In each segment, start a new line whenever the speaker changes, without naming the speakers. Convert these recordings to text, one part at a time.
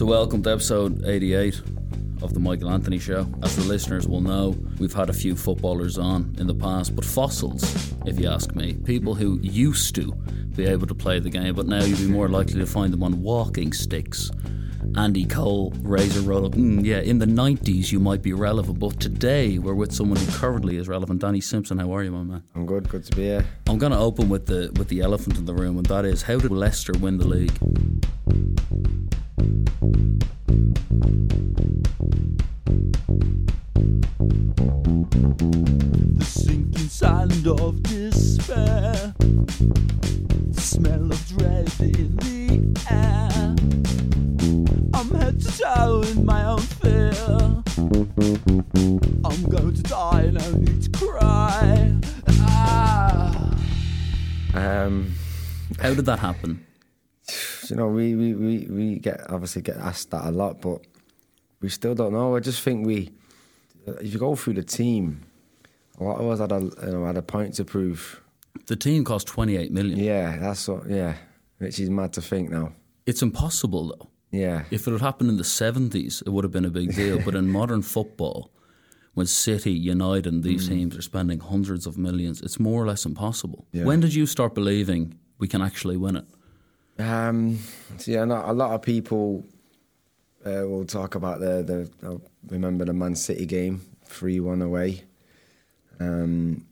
So, welcome to episode 88 of the Michael Anthony Show. As the listeners will know, we've had a few footballers on in the past, but fossils, if you ask me. People who used to be able to play the game, but now you'd be more likely to find them on walking sticks. Andy Cole, Razor Roll. Mm, yeah, in the 90s you might be relevant, but today we're with someone who currently is relevant. Danny Simpson, how are you, my man?
I'm good, good to be here.
I'm going to open with the with the elephant in the room, and that is how did Leicester win the league?
The sinking sand of despair. The smell of dread in the air. I'm head to toe in my own fear. I'm going to die, no need to cry. Ah.
Um,
How did that happen?
you know, we, we, we, we get obviously get asked that a lot, but we still don't know. I just think we, if you go through the team, a lot of us had a you know had a point to prove.
The team cost 28 million.
Yeah, that's what. Yeah, which is mad to think now.
It's impossible though.
Yeah,
If it had happened in the 70s, it would have been a big deal. but in modern football, when City, United, and these teams are spending hundreds of millions, it's more or less impossible.
Yeah.
When did you start believing we can actually win it?
Um, so yeah, a lot of people uh, will talk about the the. I remember the Man City game, three one away. Um,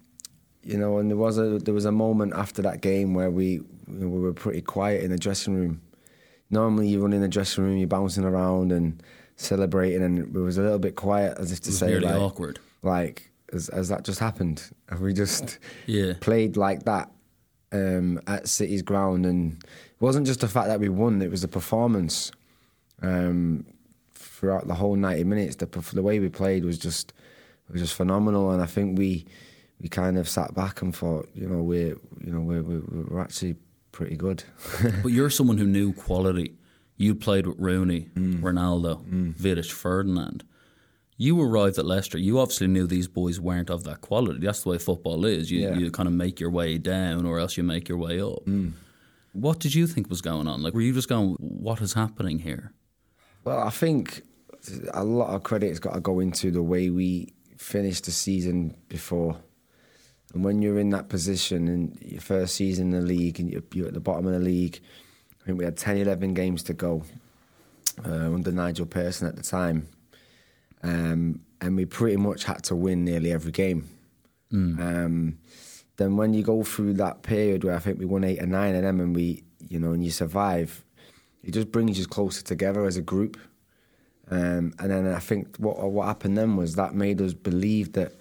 you know, and there was a there was a moment after that game where we you know, we were pretty quiet in the dressing room. Normally, you run in the dressing room, you're bouncing around and celebrating, and it was a little bit quiet, as if to say, like,
awkward.
like, has, has that just happened? Have we just
Yeah.
played like that um, at City's ground? And it wasn't just the fact that we won; it was the performance um, throughout the whole ninety minutes. The the way we played was just was just phenomenal, and I think we we kind of sat back and thought, you know, we're you know we're we're, we're actually pretty good.
But you're someone who knew quality. You played with Rooney,
Mm.
Ronaldo, Vidic, Ferdinand. You arrived at Leicester. You obviously knew these boys weren't of that quality. That's the way football is. You,
Yeah.
you kind of make your way down, or else you make your way up.
Mm.
What did you think was going on? Like, were you just going, "What is happening here"?
Well, I think a lot of credit's got to go into the way we finished the season before. And when you're in that position in your first season in the league and you're, you're at the bottom of the league, I think we had 10, 11 games to go uh, under Nigel Pearson at the time. Um, and we pretty much had to win nearly every game. Um, then when you go through that period where I think we won eight or nine of them and we, you know, and you survive, it just brings you closer together as a group. Um, and then I think what what happened then was that made us believe that,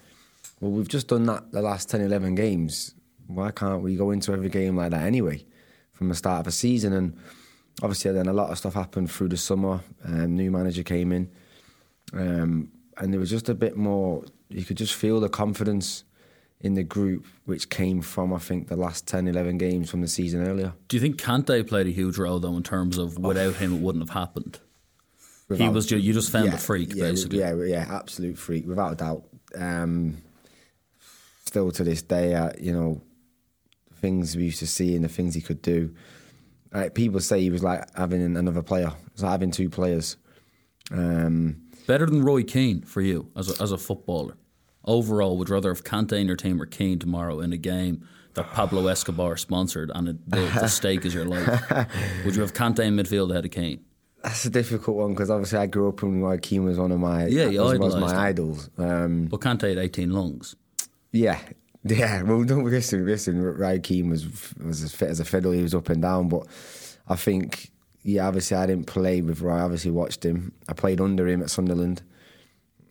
well, we've just done that the last 10, 11 games. Why can't we go into every game like that anyway from the start of a season? And obviously, then a lot of stuff happened through the summer. Um, new manager came in. Um, and there was just a bit more, you could just feel the confidence in the group, which came from, I think, the last 10, 11 games from the season earlier.
Do you think Kante played a huge role though in terms of without him it wouldn't have happened? He was just, you just found
yeah,
the freak
yeah,
basically.
Yeah, yeah, absolute freak, without a doubt. Um, still to this day, uh, you know, the things we used to see and the things he could do. Like people say he was like having another player. It's like having two players. Um,
Better than Roy Keane for you as a, as a footballer. Overall, would rather have Kante in your team or Keane tomorrow in a game that Pablo Escobar sponsored and it, the, the stake is your life. Would you have Kante in midfield ahead of Keane?
That's a difficult one because obviously I grew up and Roy Keane was one of my
Yeah,
was, was my
him.
idols. Um,
But Kante had 18 lungs.
Yeah, yeah. Well, don't listen. Listen, Keane was was as fit as a fiddle. He was up and down, but I think yeah. Obviously, I didn't play with Roy. I obviously watched him. I played under him at Sunderland.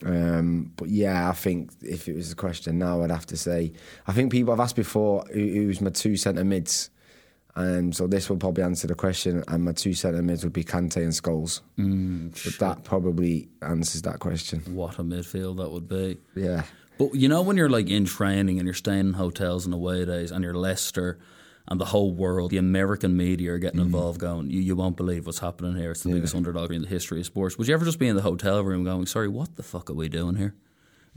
Um, but yeah, I think if it was a question now, I'd have to say I think people have asked before who, who's my two centre mids. Um, so this will probably answer the question, and my two centre mids would be Kante and Scholes.
Mm,
But that probably answers that question.
What a midfield that would be.
Yeah.
But you know when you're like in training and you're staying in hotels and away days and you're Leicester and the whole world, the American media are getting involved going, you, you won't believe what's happening here. It's the biggest underdog in the history of sports. Would you ever just be in the hotel room going, sorry, what the fuck are we doing here?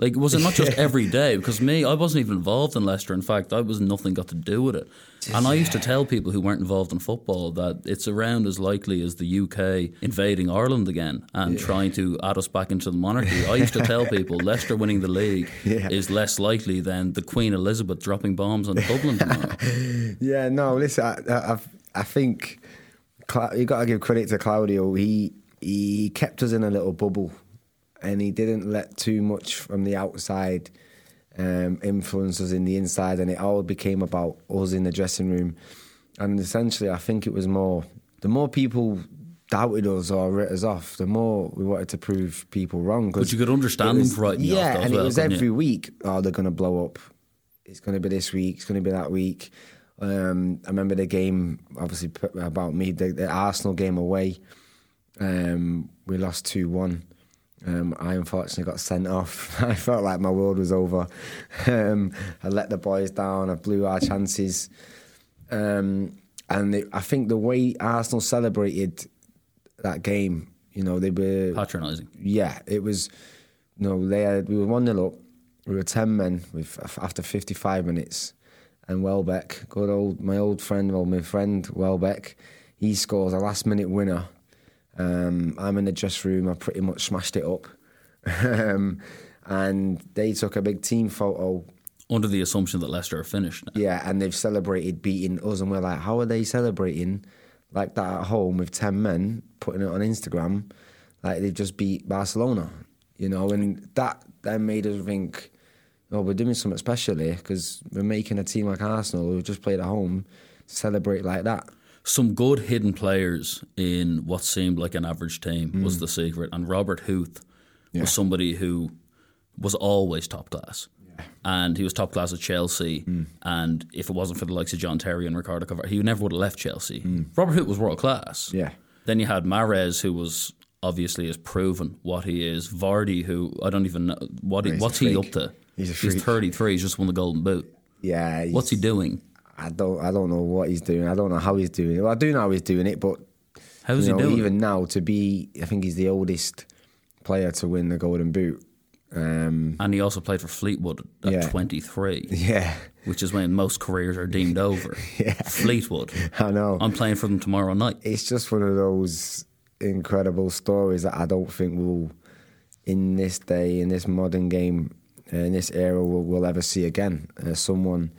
Like, was it not just every day? Because me, I wasn't even involved in Leicester. In fact, I was nothing got to do with it. And I used to tell people who weren't involved in football that it's around as likely as the UK invading Ireland again and trying to add us back into the monarchy. I used to tell people Leicester winning the league
Yeah.
is less likely than the Queen Elizabeth dropping bombs on Dublin tomorrow.
Yeah, no, listen, I, I, I- think Cla- you got to give credit to Claudio. He he kept us in a little bubble, and he didn't let too much from the outside um, influence us in the inside, and it all became about us in the dressing room. And essentially, I think it was more the more people doubted us or writ us off, the more we wanted to prove people wrong.
But you could understand them
was-
for off
Yeah, and
well,
it was
couldn't you?
every week. Oh, they're going to blow up. It's going to be this week. It's going to be that week. Um, I remember the game, obviously about me, the, the Arsenal game away. Um, we lost two one. Um, I unfortunately got sent off. I felt like my world was over. Um, I let the boys down. I blew our chances. Um, and it, I think the way Arsenal celebrated that game, you know, they were
Patronising.
yeah, it was. No, they had, we were one 0 up. We were ten men with after fifty five minutes, and Welbeck, good old my old friend, well my friend Welbeck, he scores a last minute winner. Um, I'm in the dressing room. I pretty much smashed it up, um, and they took a big team photo.
Under the assumption that Leicester are finished now.
Yeah, and they've celebrated beating us, and we're like, how are they celebrating like that at home with ten men, putting it on Instagram, like they've just beat Barcelona, you know? And that then made us think, oh, we're doing something special here because we're making a team like Arsenal who just played at home celebrate like that.
Some good hidden players in what seemed like an average team was the secret, and Robert Huth
Yeah.
was somebody who was always top class. And he was top class at Chelsea, and if it wasn't for the likes of John Terry and Ricardo Carvalho, he never would have left Chelsea. Robert Huth was world class.
Yeah.
Then you had Mahrez, who was obviously has proven what he is. Vardy, who I don't even know what he,
He's
what's he up to.
He's.
He's thirty three. He's just won the Golden Boot.
Yeah.
What's he doing?
I don't. I don't know what he's doing. I don't know how he's doing it. Well, I do know how he's doing it, but
How's
you
he doing?
even now to be, I think he's the oldest player to win the Golden Boot. Um,
and he also played for Fleetwood at
Yeah.
23,
yeah,
which is when most careers are deemed over. Fleetwood.
I know.
I'm playing for them tomorrow night.
it's just one of those incredible stories that I don't think we'll, in this day, in this modern game, uh, in this era, we'll, we'll ever see again. Uh, someone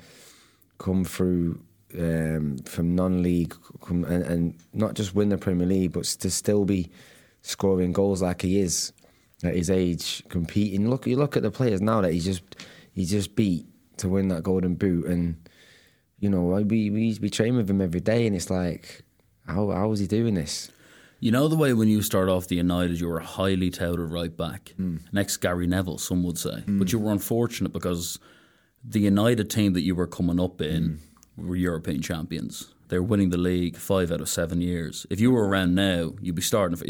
come through um, from non-league come, and, and not just win the Premier League, but to still be scoring goals like he is at his age, competing. Look, you look at the players now that he just he just beat to win that Golden Boot, and you know we we we train with him every day, and it's like, how how is he doing this?
You know the way when you start off the United, you were highly touted right back. Next, Gary Neville, some would say. But you were unfortunate because the United team that you were coming up in mm. were European champions. They were winning the league five out of seven years. If you were around now, you'd be starting. For,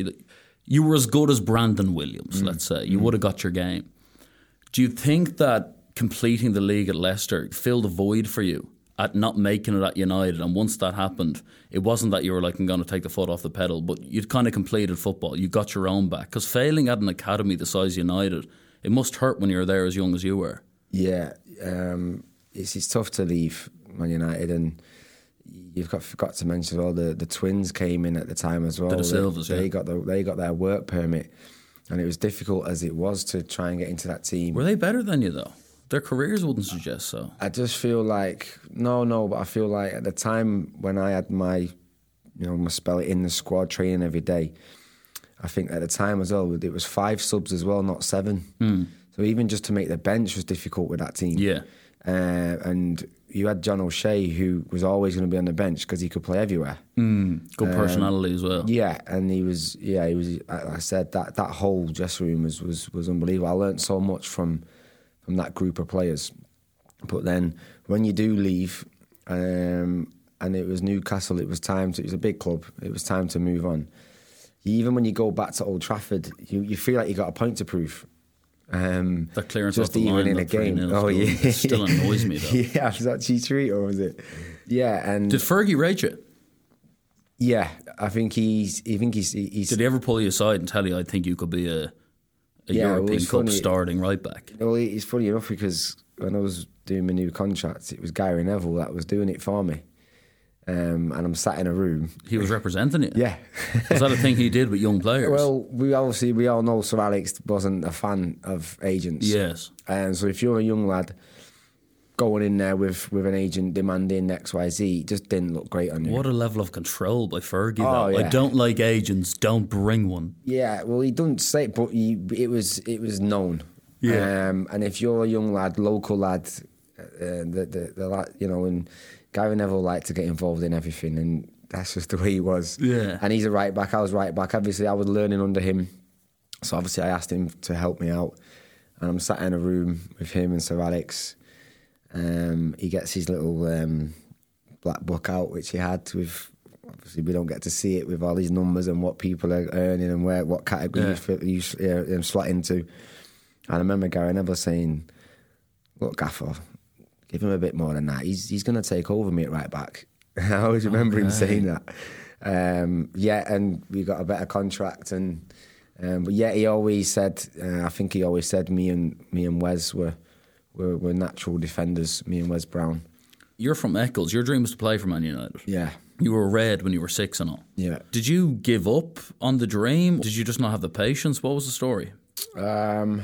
you were as good as Brandon Williams, mm. let's say. You mm. would have got your game. Do you think that completing the league at Leicester filled a void for you at not making it at United? And once that happened, it wasn't that you were like, I'm going to take the foot off the pedal, but you'd kind of completed football. You got your own back. Because failing at an academy the size of United, it must hurt when you're there as young as you were.
Yeah, um, it's it's tough to leave Man United, and you've got forgot to mention as well the the twins came in at the time as well.
De
They-
Silvas,
they got the, they got their work permit, and it was difficult as it was to try and get into that team.
Were they better than you, though? Their careers wouldn't suggest so.
I just feel like no, no, but I feel like at the time when I had my, you know, my spell in the squad training every day, I think at the time as well it was five subs as well, not seven. So even just to make the bench was difficult with that team.
Yeah.
uh, and you had John O'Shea who was always going to be on the bench because he could play everywhere.
Good personality as well.
Yeah, and he was. Yeah, he was. Like I said that that whole dressing room was was, was unbelievable. I learned so much from from that group of players. But then when you do leave, um, and it was Newcastle, it was time to. It was a big club. It was time to move on. Even when you go back to Old Trafford, you, you feel like you got a point to prove. Um,
That clearance
just
off the
even
line,
in a
that 3-0
game.
still-
Oh yeah,
it still annoys me, though.
yeah, was that cheat treat or was it? Yeah, and
Did Fergie rate you?
yeah, I think he's. I think he's. he's
Did he ever pull you aside and tell you, I think you could be a, a
Yeah,
European
it's
Cup
funny-
starting right back.
Well, it's funny enough because when I was doing my new contract, it was Gary Neville that was doing it for me. Um, and I'm sat in a room.
He was representing it.
Yeah.
Was that a thing he did with young players?
well, we obviously we all know Sir Alex wasn't a fan of agents.
yes.
And so if you're a young lad going in there with, with an agent demanding X, Y, Z, it just didn't look great on you.
What a level of control by Fergie.
Oh,
though. I don't like agents. Don't bring one.
Yeah, well, he doesn't say it, but he, it was it was known.
Yeah.
Um, and if you're a young lad, local lad, uh, the, the, the lad, you know, and Gary Neville liked to get involved in everything, and that's just the way he was.
Yeah.
And he's a right back. I was right back. Obviously, I was learning under him, so obviously I asked him to help me out. And I'm sat in a room with him and Sir Alex. Um, he gets his little um, black book out, which he had with. Obviously, we don't get to see it with all these numbers and what people are earning and where what category
Yeah.
you, you uh, slot into. And I remember Gary Neville saying, "Look, Gaffer, give him a bit more than that. He's he's going to take over me at right back." I always remember him saying that. Um, yeah, and we got a better contract, and um, but yeah, he always said. Uh, I think he always said me and me and Wes were were, were natural defenders. Me and Wes Brown.
You're from Eccles. Your dream was to play for Man United.
Yeah,
You were red when you were six and all.
yeah.
Did you give up on the dream? Did you just not have the patience? What was the story?
Um,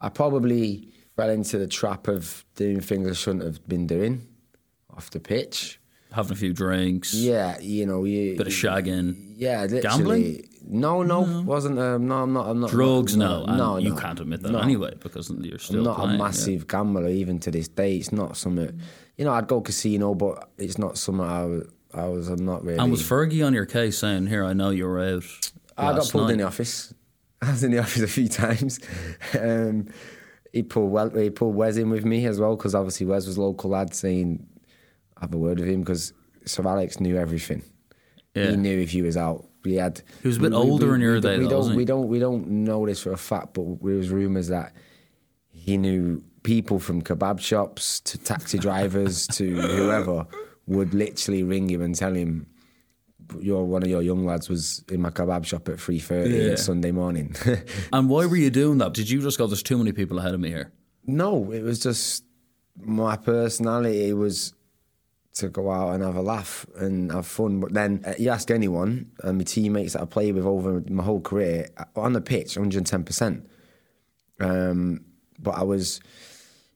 I probably fell into the trap of doing things I shouldn't have been doing off the pitch.
Having a few drinks,
Yeah, you know, you,
bit of shagging,
Yeah.
Gambling?
No, no, wasn't. Um, no, I'm not. I'm not.
drugs.
No,
No,
no,
you
no.
can't admit that
No.
anyway because you're still
I'm not
playing,
a
yeah.
massive gambler even to this day. It's not something. You know, I'd go casino, but it's not something I. was- I was. I'm not really.
And was Fergie on your case saying, "Here, I know you're out."
I got pulled in the office. I was in the office a few times. Um, he pulled well. He pulled Wes in with me as well because obviously Wes was local lad saying, "Have a word with him," because Sir Alex knew everything.
Yeah.
He knew if he was out. We had.
He was a bit older in your
we,
day
We
though,
don't. We don't. We don't know this for a fact, but there was rumours that he knew people from kebab shops to taxi drivers to whoever would literally ring him and tell him. Your one of your young lads was in my kebab shop at three thirty
Yeah.
on Sunday morning.
And why were you doing that? Did you just go, "There's too many people ahead of me here"?
no, it was just my personality was to go out and have a laugh and have fun. But then uh, you ask anyone, and my teammates that I played with over my whole career uh, on the pitch, 110 percent. Um, but I was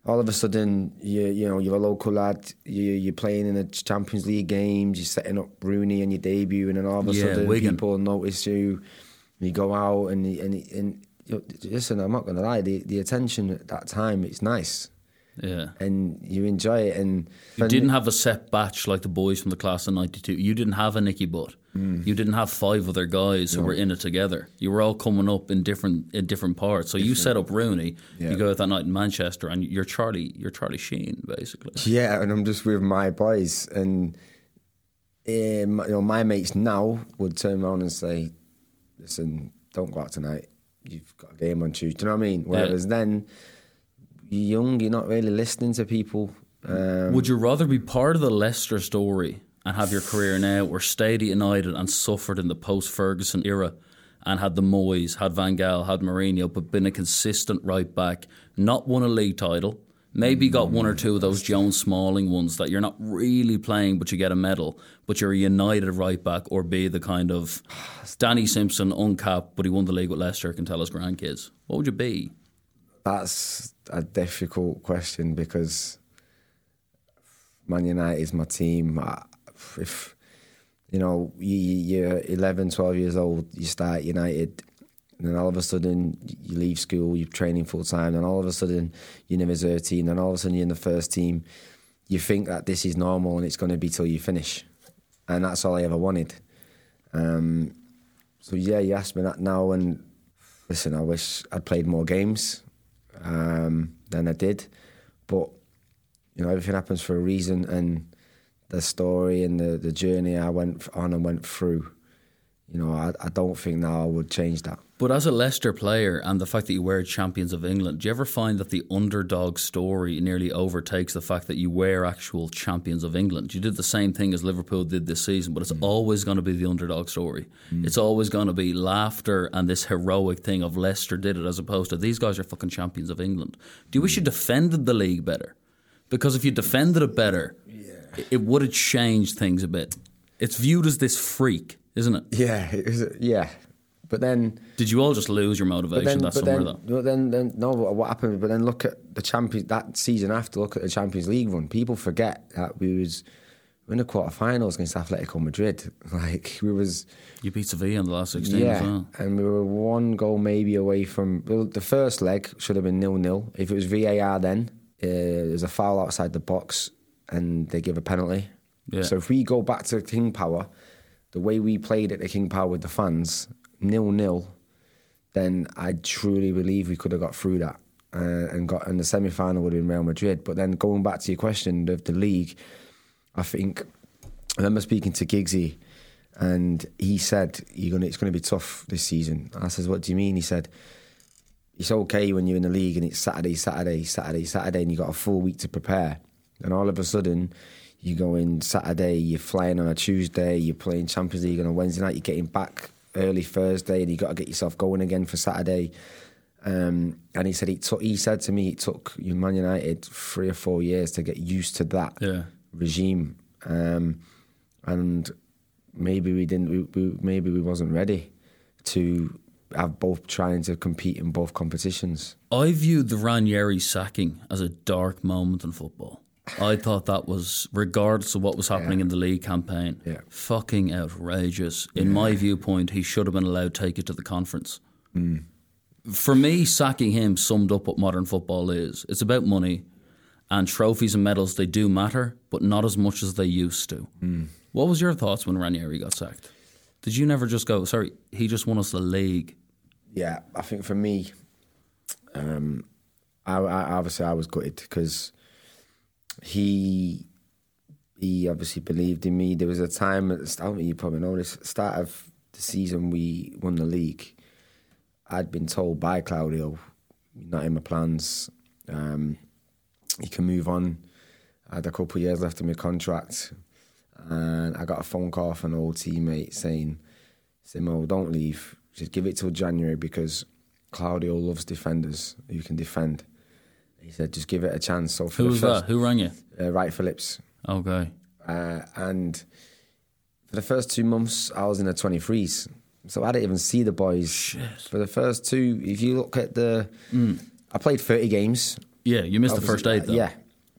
all of a sudden, you you know, you're a local lad, you you're playing in the Champions League games, you're setting up Rooney on your debut, and then all of a
Yeah,
sudden
Wigan.
people notice you. You go out and and and you know, listen, I'm not gonna lie, the the attention at that time it's nice
Yeah.
and you enjoy it. And
You didn't have a set batch like the boys from the class of '92. You didn't have a Nicky Butt.
Mm.
You didn't have five other guys who were in it together. You were all coming up in different in different parts. So you set up Rooney.
Yeah.
You go out that night in Manchester, and you're Charlie. You're Charlie Sheen, basically.
Yeah, and I'm just with my boys, and um, you know, my mates now would turn around and say, "Listen, don't go out tonight. You've got a game on Tuesday." Do you know what I mean? Whereas then, you're young, you're not really listening to people. Um,
Would you rather be part of the Leicester story and have your career now, or stayed United and suffered in the post-Ferguson era, and had the Moyes, had Van Gaal, had Mourinho, but been a consistent right back, not won a league title, maybe got one or two of those Jones Smalling ones that you're not really playing, but you get a medal, but you're a United right back, or be the kind of Danny Simpson uncapped, but he won the league with Leicester, can tell his grandkids. What would you be?
That's a difficult question because Man United is my team. I- If you know you, you're 11, 12 years old, you start United, and then all of a sudden you leave school, you're training full time, and all of a sudden you're in the reserve team, and all of a sudden you're in the first team. You think that this is normal and it's going to be till you finish, and that's all I ever wanted. Um, so yeah, you asked me that now, and listen, I wish I'd played more games um, than I did, but you know everything happens for a reason, and the story and the, the journey I went on and went through, You know, I, I don't think now I would change that.
But as a Leicester player and the fact that you were champions of England, do you ever find that the underdog story nearly overtakes the fact that you were actual champions of England? You did the same thing as Liverpool did this season, but it's mm. always going to be the underdog story. Mm. It's always going to be laughter and this heroic thing of Leicester did it as opposed to these guys are fucking champions of England. Do you wish you mm. defended the league better? Because if you defended it better, it, it would have changed things a bit. It's viewed as this freak, isn't it?
Yeah, it was, yeah. But then,
Did you all just lose your motivation
then,
that summer
then,
though?
but then, then, no. What happened? But then look at the champions that season after. Look at the Champions League run. People forget that we was in the quarterfinals against Atletico Madrid. Like we was,
You beat Sevilla in the last 16
yeah,
as well.
and we were one goal maybe away from. Well, the first leg should have been nil nil. If it was VAR, then uh, there's a foul outside the box, and they give a penalty.
Yeah.
So if we go back to King Power, the way we played at the King Power with the fans, nil nil, then I truly believe we could have got through that uh, and got and the semi final would have been Real Madrid. But then going back to your question of the league, I think I remember speaking to Giggsy, and he said you're gonna it's gonna be tough this season. I says, what do you mean? He said. It's okay when you're in the league and it's Saturday, Saturday, Saturday, Saturday, and you got a full week to prepare. And all of a sudden, you go in Saturday, you're flying on a Tuesday, you're playing Champions League on a Wednesday night, you're getting back early Thursday, and you got to get yourself going again for Saturday. Um, and he said he took. He said to me, it took Man United three or four years to get used to that
Yeah.
regime, um, and maybe we didn't. We, we, maybe we wasn't ready to have both trying to compete in both competitions.
I viewed the Ranieri sacking as a dark moment in football. I thought that was, regardless of what was happening
Yeah.
in the league campaign,
Yeah.
fucking outrageous. In my viewpoint, he should have been allowed to take it to the conference.
Mm.
For me, sacking him summed up what modern football is. It's about money, and trophies and medals, they do matter, but not as much as they used to.
Mm.
What was your thoughts when Ranieri got sacked? Did you never just go, sorry, he just won us the league?
Yeah, I think for me, um, I, I obviously I was gutted because he he obviously believed in me. There was a time at the start, you probably know this, start of the season we won the league. I'd been told by Claudio, not in my plans. Um, you can move on. I had a couple of years left in my contract, and I got a phone call from an old teammate saying, "Simo, don't leave. Just give it till January because Claudio loves defenders who can defend." He said, "Just give it a chance." So for
Who
the
was
first,
that? Who rang you?
Uh, Wright Phillips,
Okay.
uh, and for the first two months, I was in the 23s. So I didn't even see the boys. For the first two, if you look at the. I played 30 games.
Yeah, you missed the first eight though.
Yeah,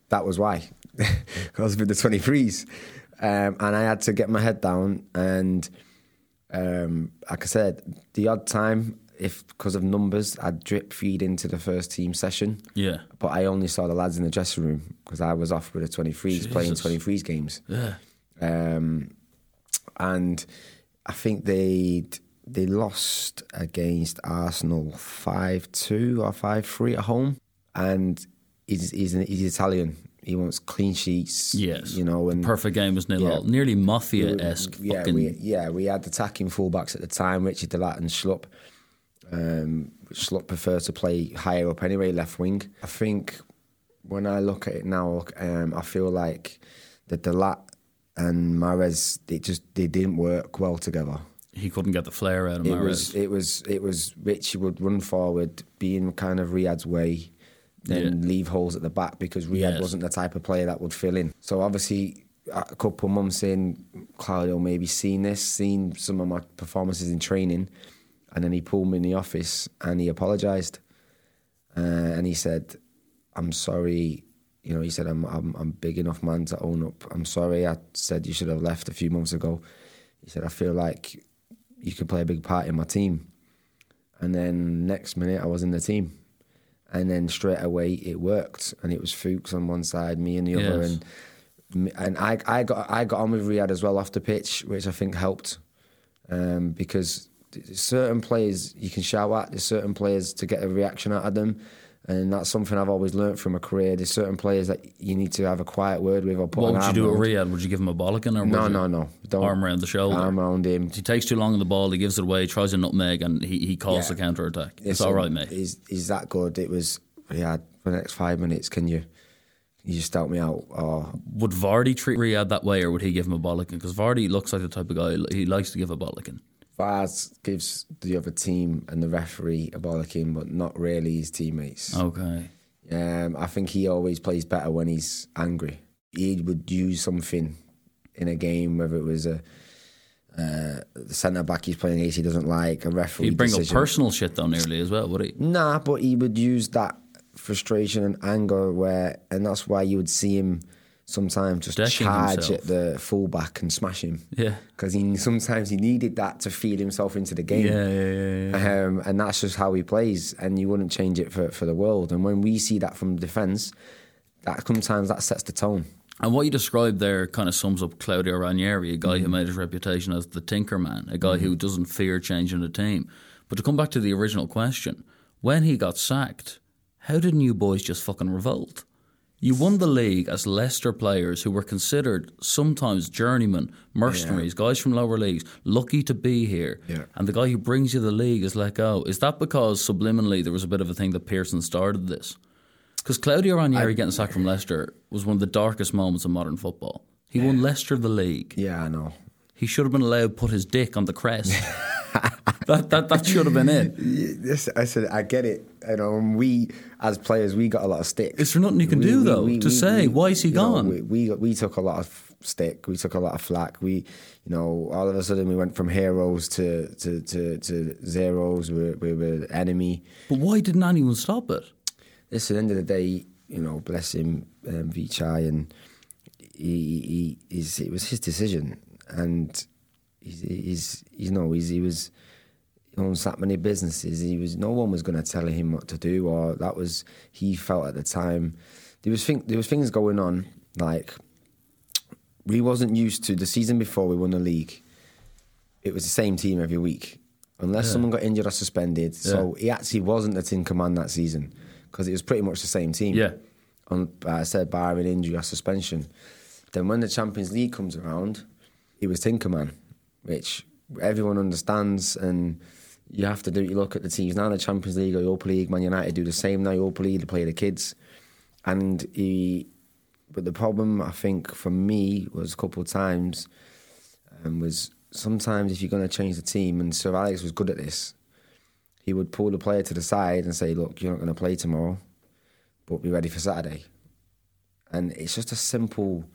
that was why. I was with the 23s. Um, and I had to get my head down. And um, like I said, the odd time, if because of numbers, I'd drip feed into the first team session.
Yeah.
But I only saw the lads in the dressing room because I was off with the 23s playing
Jesus.
23s games.
Yeah.
Um, and I think they they lost against Arsenal five two or five three at home, and he's he's, an, he's Italian. He wants clean sheets.
Yes.
you know, and
Perfect game was nil
Yeah.
all. Nearly mafia esque.
yeah,
fucking.
we yeah we had attacking fullbacks at the time, Richard De Laet and Schlupp. Um, Schlupp preferred to play higher up anyway, left wing. I think when I look at it now, um, I feel like the De Laet and Mahrez they just they didn't work well together.
he couldn't get the flair out of
It
Mahrez.
was it was it was Richie would run forward, be in kind of Riyad's way, then
Yeah.
leave holes at the back because Riyad
Yes.
wasn't the type of player that would fill in. So obviously, a couple of months in, Claudio maybe seen this, seen some of my performances in training, and then he pulled me in the office and he apologised, uh, and he said, "I'm sorry." You know, he said, I'm, I'm I'm big enough man to own up. I'm sorry. I said you should have left a few months ago. He said, I feel like you could play a big part in my team. And then next minute I was in the team. And then straight away it worked. And it was Fuchs on one side, me on the other. And and I, I got I got on with Riyad as well off the pitch, which I think helped. Um, because there's certain players you can shout at, there's certain players to get a reaction out of them. And that's something I've always learnt from a career. There's certain players that you need to have a quiet word with or put
What would you do at. Riyad? Would you give him a bollocking or
No, no, no. Don't.
arm around the shoulder?
Arm around him.
he takes too long on the ball, he gives it away, tries a nutmeg, and he, he calls
Yeah.
the counter attack. It's
Listen,
all right, mate.
He's, he's that good. It was, yeah, for the next five minutes, can you, you just help me out? Or
Would Vardy treat Riyad that way, or would he give him a bollocking? Because Vardy looks like the type of guy he likes to give a bollocking.
Vaz gives the other team and the referee a bollocking, but not really his teammates.
Okay.
Um, I think he always plays better when he's angry. He would use something in a game, whether it was a uh, the centre back he's playing against he doesn't like, a referee.
He'd bring
decision.
up personal shit though, nearly as well, would he?
Nah, but he would use that frustration and anger where, and that's why you would see him sometimes just
Decking
charge
himself.
at the fullback and smash him.
Yeah.
Because he sometimes he needed that to feed himself into the game.
Yeah, yeah, yeah, yeah.
Um, and that's just how he plays, and you wouldn't change it for, for the world. And when we see that from defence, that sometimes that sets the tone.
And what you described there kind of sums up Claudio Ranieri, a guy
Mm-hmm.
who made his reputation as the Tinker Man, a guy who doesn't fear changing the team. But to come back to the original question, when he got sacked, how didn't you boys just fucking revolt? You won the league as Leicester players who were considered sometimes journeymen, mercenaries, guys from lower leagues, lucky to be here.
Yeah.
And the guy who brings you the league is let go. Is that because subliminally there was a bit of a thing that Pearson started this? Because Claudio Ranieri getting sacked from Leicester was one of the darkest moments of modern football. He won Leicester the league.
Yeah, I know.
He should have been allowed to put his dick on the crest. that, that that should have been it.
Yes, I said I get it. You know, we as players, we got a lot of stick.
Is there nothing you can do, though, to say, why is he
you know,
gone?
we, we we took a lot of stick. We took a lot of flack. We, you know, all of a sudden we went from heroes to to to, to zeros. We, we were enemy.
But why didn't anyone stop it?
Listen, at the end of the day, you know, bless him, um, Vichai, and he, he, he's, it was his decision, and he's, he's you know, he's, he was he owns that many businesses. He was no one was going to tell him what to do, or that was he felt at the time. There was thing, there was things going on like we wasn't used to the season before we won the league. It was the same team every week, unless
Yeah.
someone got injured or suspended. So he actually wasn't the team command that season because it was pretty much the same team.
Yeah.
On, I said barring injury or suspension. Then when the Champions League comes around, he was Tinkerman, which everyone understands and you have to do you look at the teams now the Champions League or Europa League, Man United do the same now, Europa League, they play the kids. And he but the problem I think for me was a couple of times and um, was sometimes if you're going to change the team, and Sir Alex was good at this, he would pull the player to the side and say, "Look, you're not going to play tomorrow, but be ready for Saturday." And it's just a simple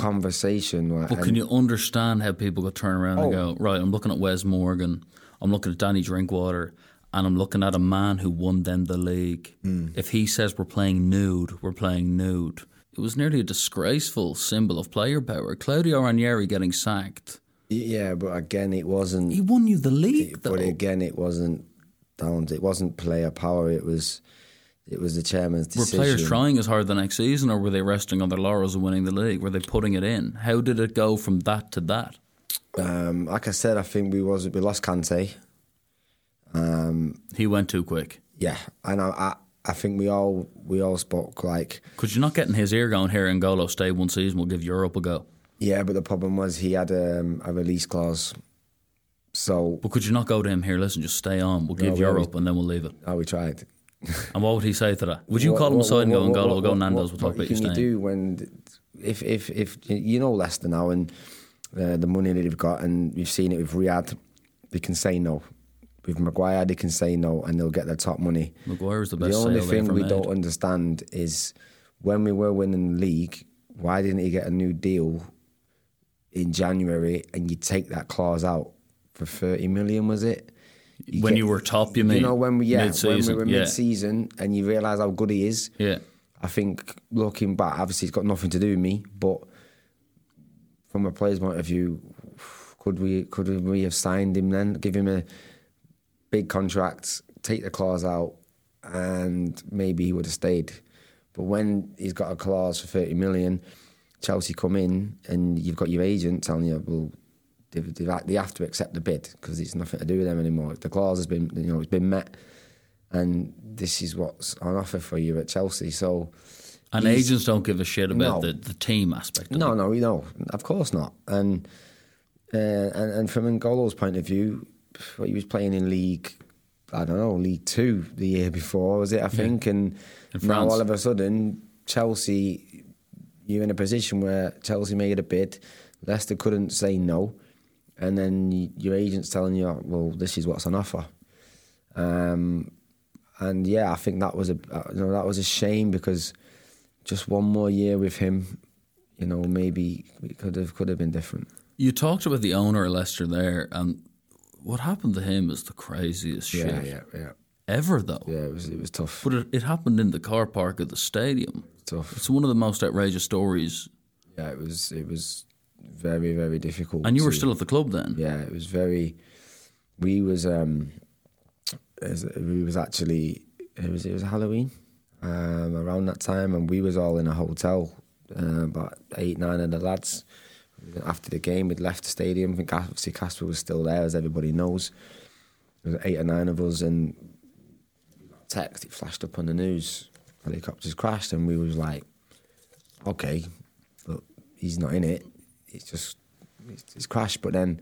conversation. like,
But
and-
can you understand how people could turn around and
Oh.
go, right, I'm looking at Wes Morgan, I'm looking at Danny Drinkwater, and I'm looking at a man who won them the league.
Hmm.
If he says we're playing nude, we're playing nude. It was nearly a disgraceful symbol of player power. Claudio Ranieri getting sacked.
Yeah, but again, it wasn't.
He won you the league, though.
but again, it wasn't down. It wasn't player power. It was, it was the chairman's decision.
Were players trying as hard the next season, or were they resting on their laurels and winning the league? Were they putting it in? How did it go from that to that?
Um, like I said, I think we was we lost Kante. Um,
He went too quick.
yeah, and I, I, I think we all we all spoke like
Could you not get in his ear going here and Golo stay one season? We'll give Europe a go.
yeah, but the problem was he had um, a release clause. So
But could you not go to him here? Listen, just stay on. We'll give
we
Europe and then we'll leave it.
oh, we tried.
And what would he say to that? Would you
What-
call him aside and go,
what-
N'Golo,
what-
go Nando's, we'll
what-
talk
what
about you
can you
staying.
do when if if if you know Leicester now and uh, the money that they've got and you've seen it with Riyad, they can say no. With Maguire, they can say no and they'll get their top money.
Maguire's the
The
best The only
thing we
made.
don't understand is when we were winning the league, why didn't he get a new deal in January and you take that clause out for thirty million? Was it?
When
get-
you were top, you mean?
You know when we yeah
Mid-season,
when we were
yeah.
mid-season and you realise how good he is.
Yeah.
I think looking back, obviously it's got nothing to do with me, but from a player's point of view, could we could we have signed him then, give him a big contract, take the clause out, and maybe he would have stayed. But when he's got a clause for thirty million, Chelsea come in and you've got your agent telling you, well, they, they, they have to accept the bid because it's nothing to do with them anymore. The clause has been, you know, it's been met, and this is what's on offer for you at Chelsea. So,
And agents don't give a shit about
No.
the, the team aspect. Of
no,
it.
no, no, of course not. And uh, and and from N'Golo's point of view, well, he was playing in League, I don't know, League Two the year before, was it? I think, and now all of a sudden, Chelsea, you're in a position where Chelsea made a bid, Leicester couldn't say no, and then y your agent's telling you, well, this is what's on offer. Um, and yeah, I think that was a uh, you know that was a shame because just one more year with him, you know, maybe it could have could have been different.
You talked about the owner of Leicester there, and what happened to him is the craziest shit
yeah, yeah,
ever, though.
yeah. It was it was tough,
But it, it happened in the car park of the stadium.
tough.
It's one of the most outrageous stories.
Yeah, it was it was very very difficult.
And you were
to-
still at the club then.
yeah, it was very. We was um, we was actually it was it was Halloween um, around that time, and we was all in a hotel. Uh, about eight nine of the lads. After the game, we'd left the stadium. I think obviously Kasper was still there, as everybody knows. There was eight or nine of us, and text it flashed up on the news. Helicopters crashed, and we was like, okay, but he's not in it. It's just it's, crashed. But then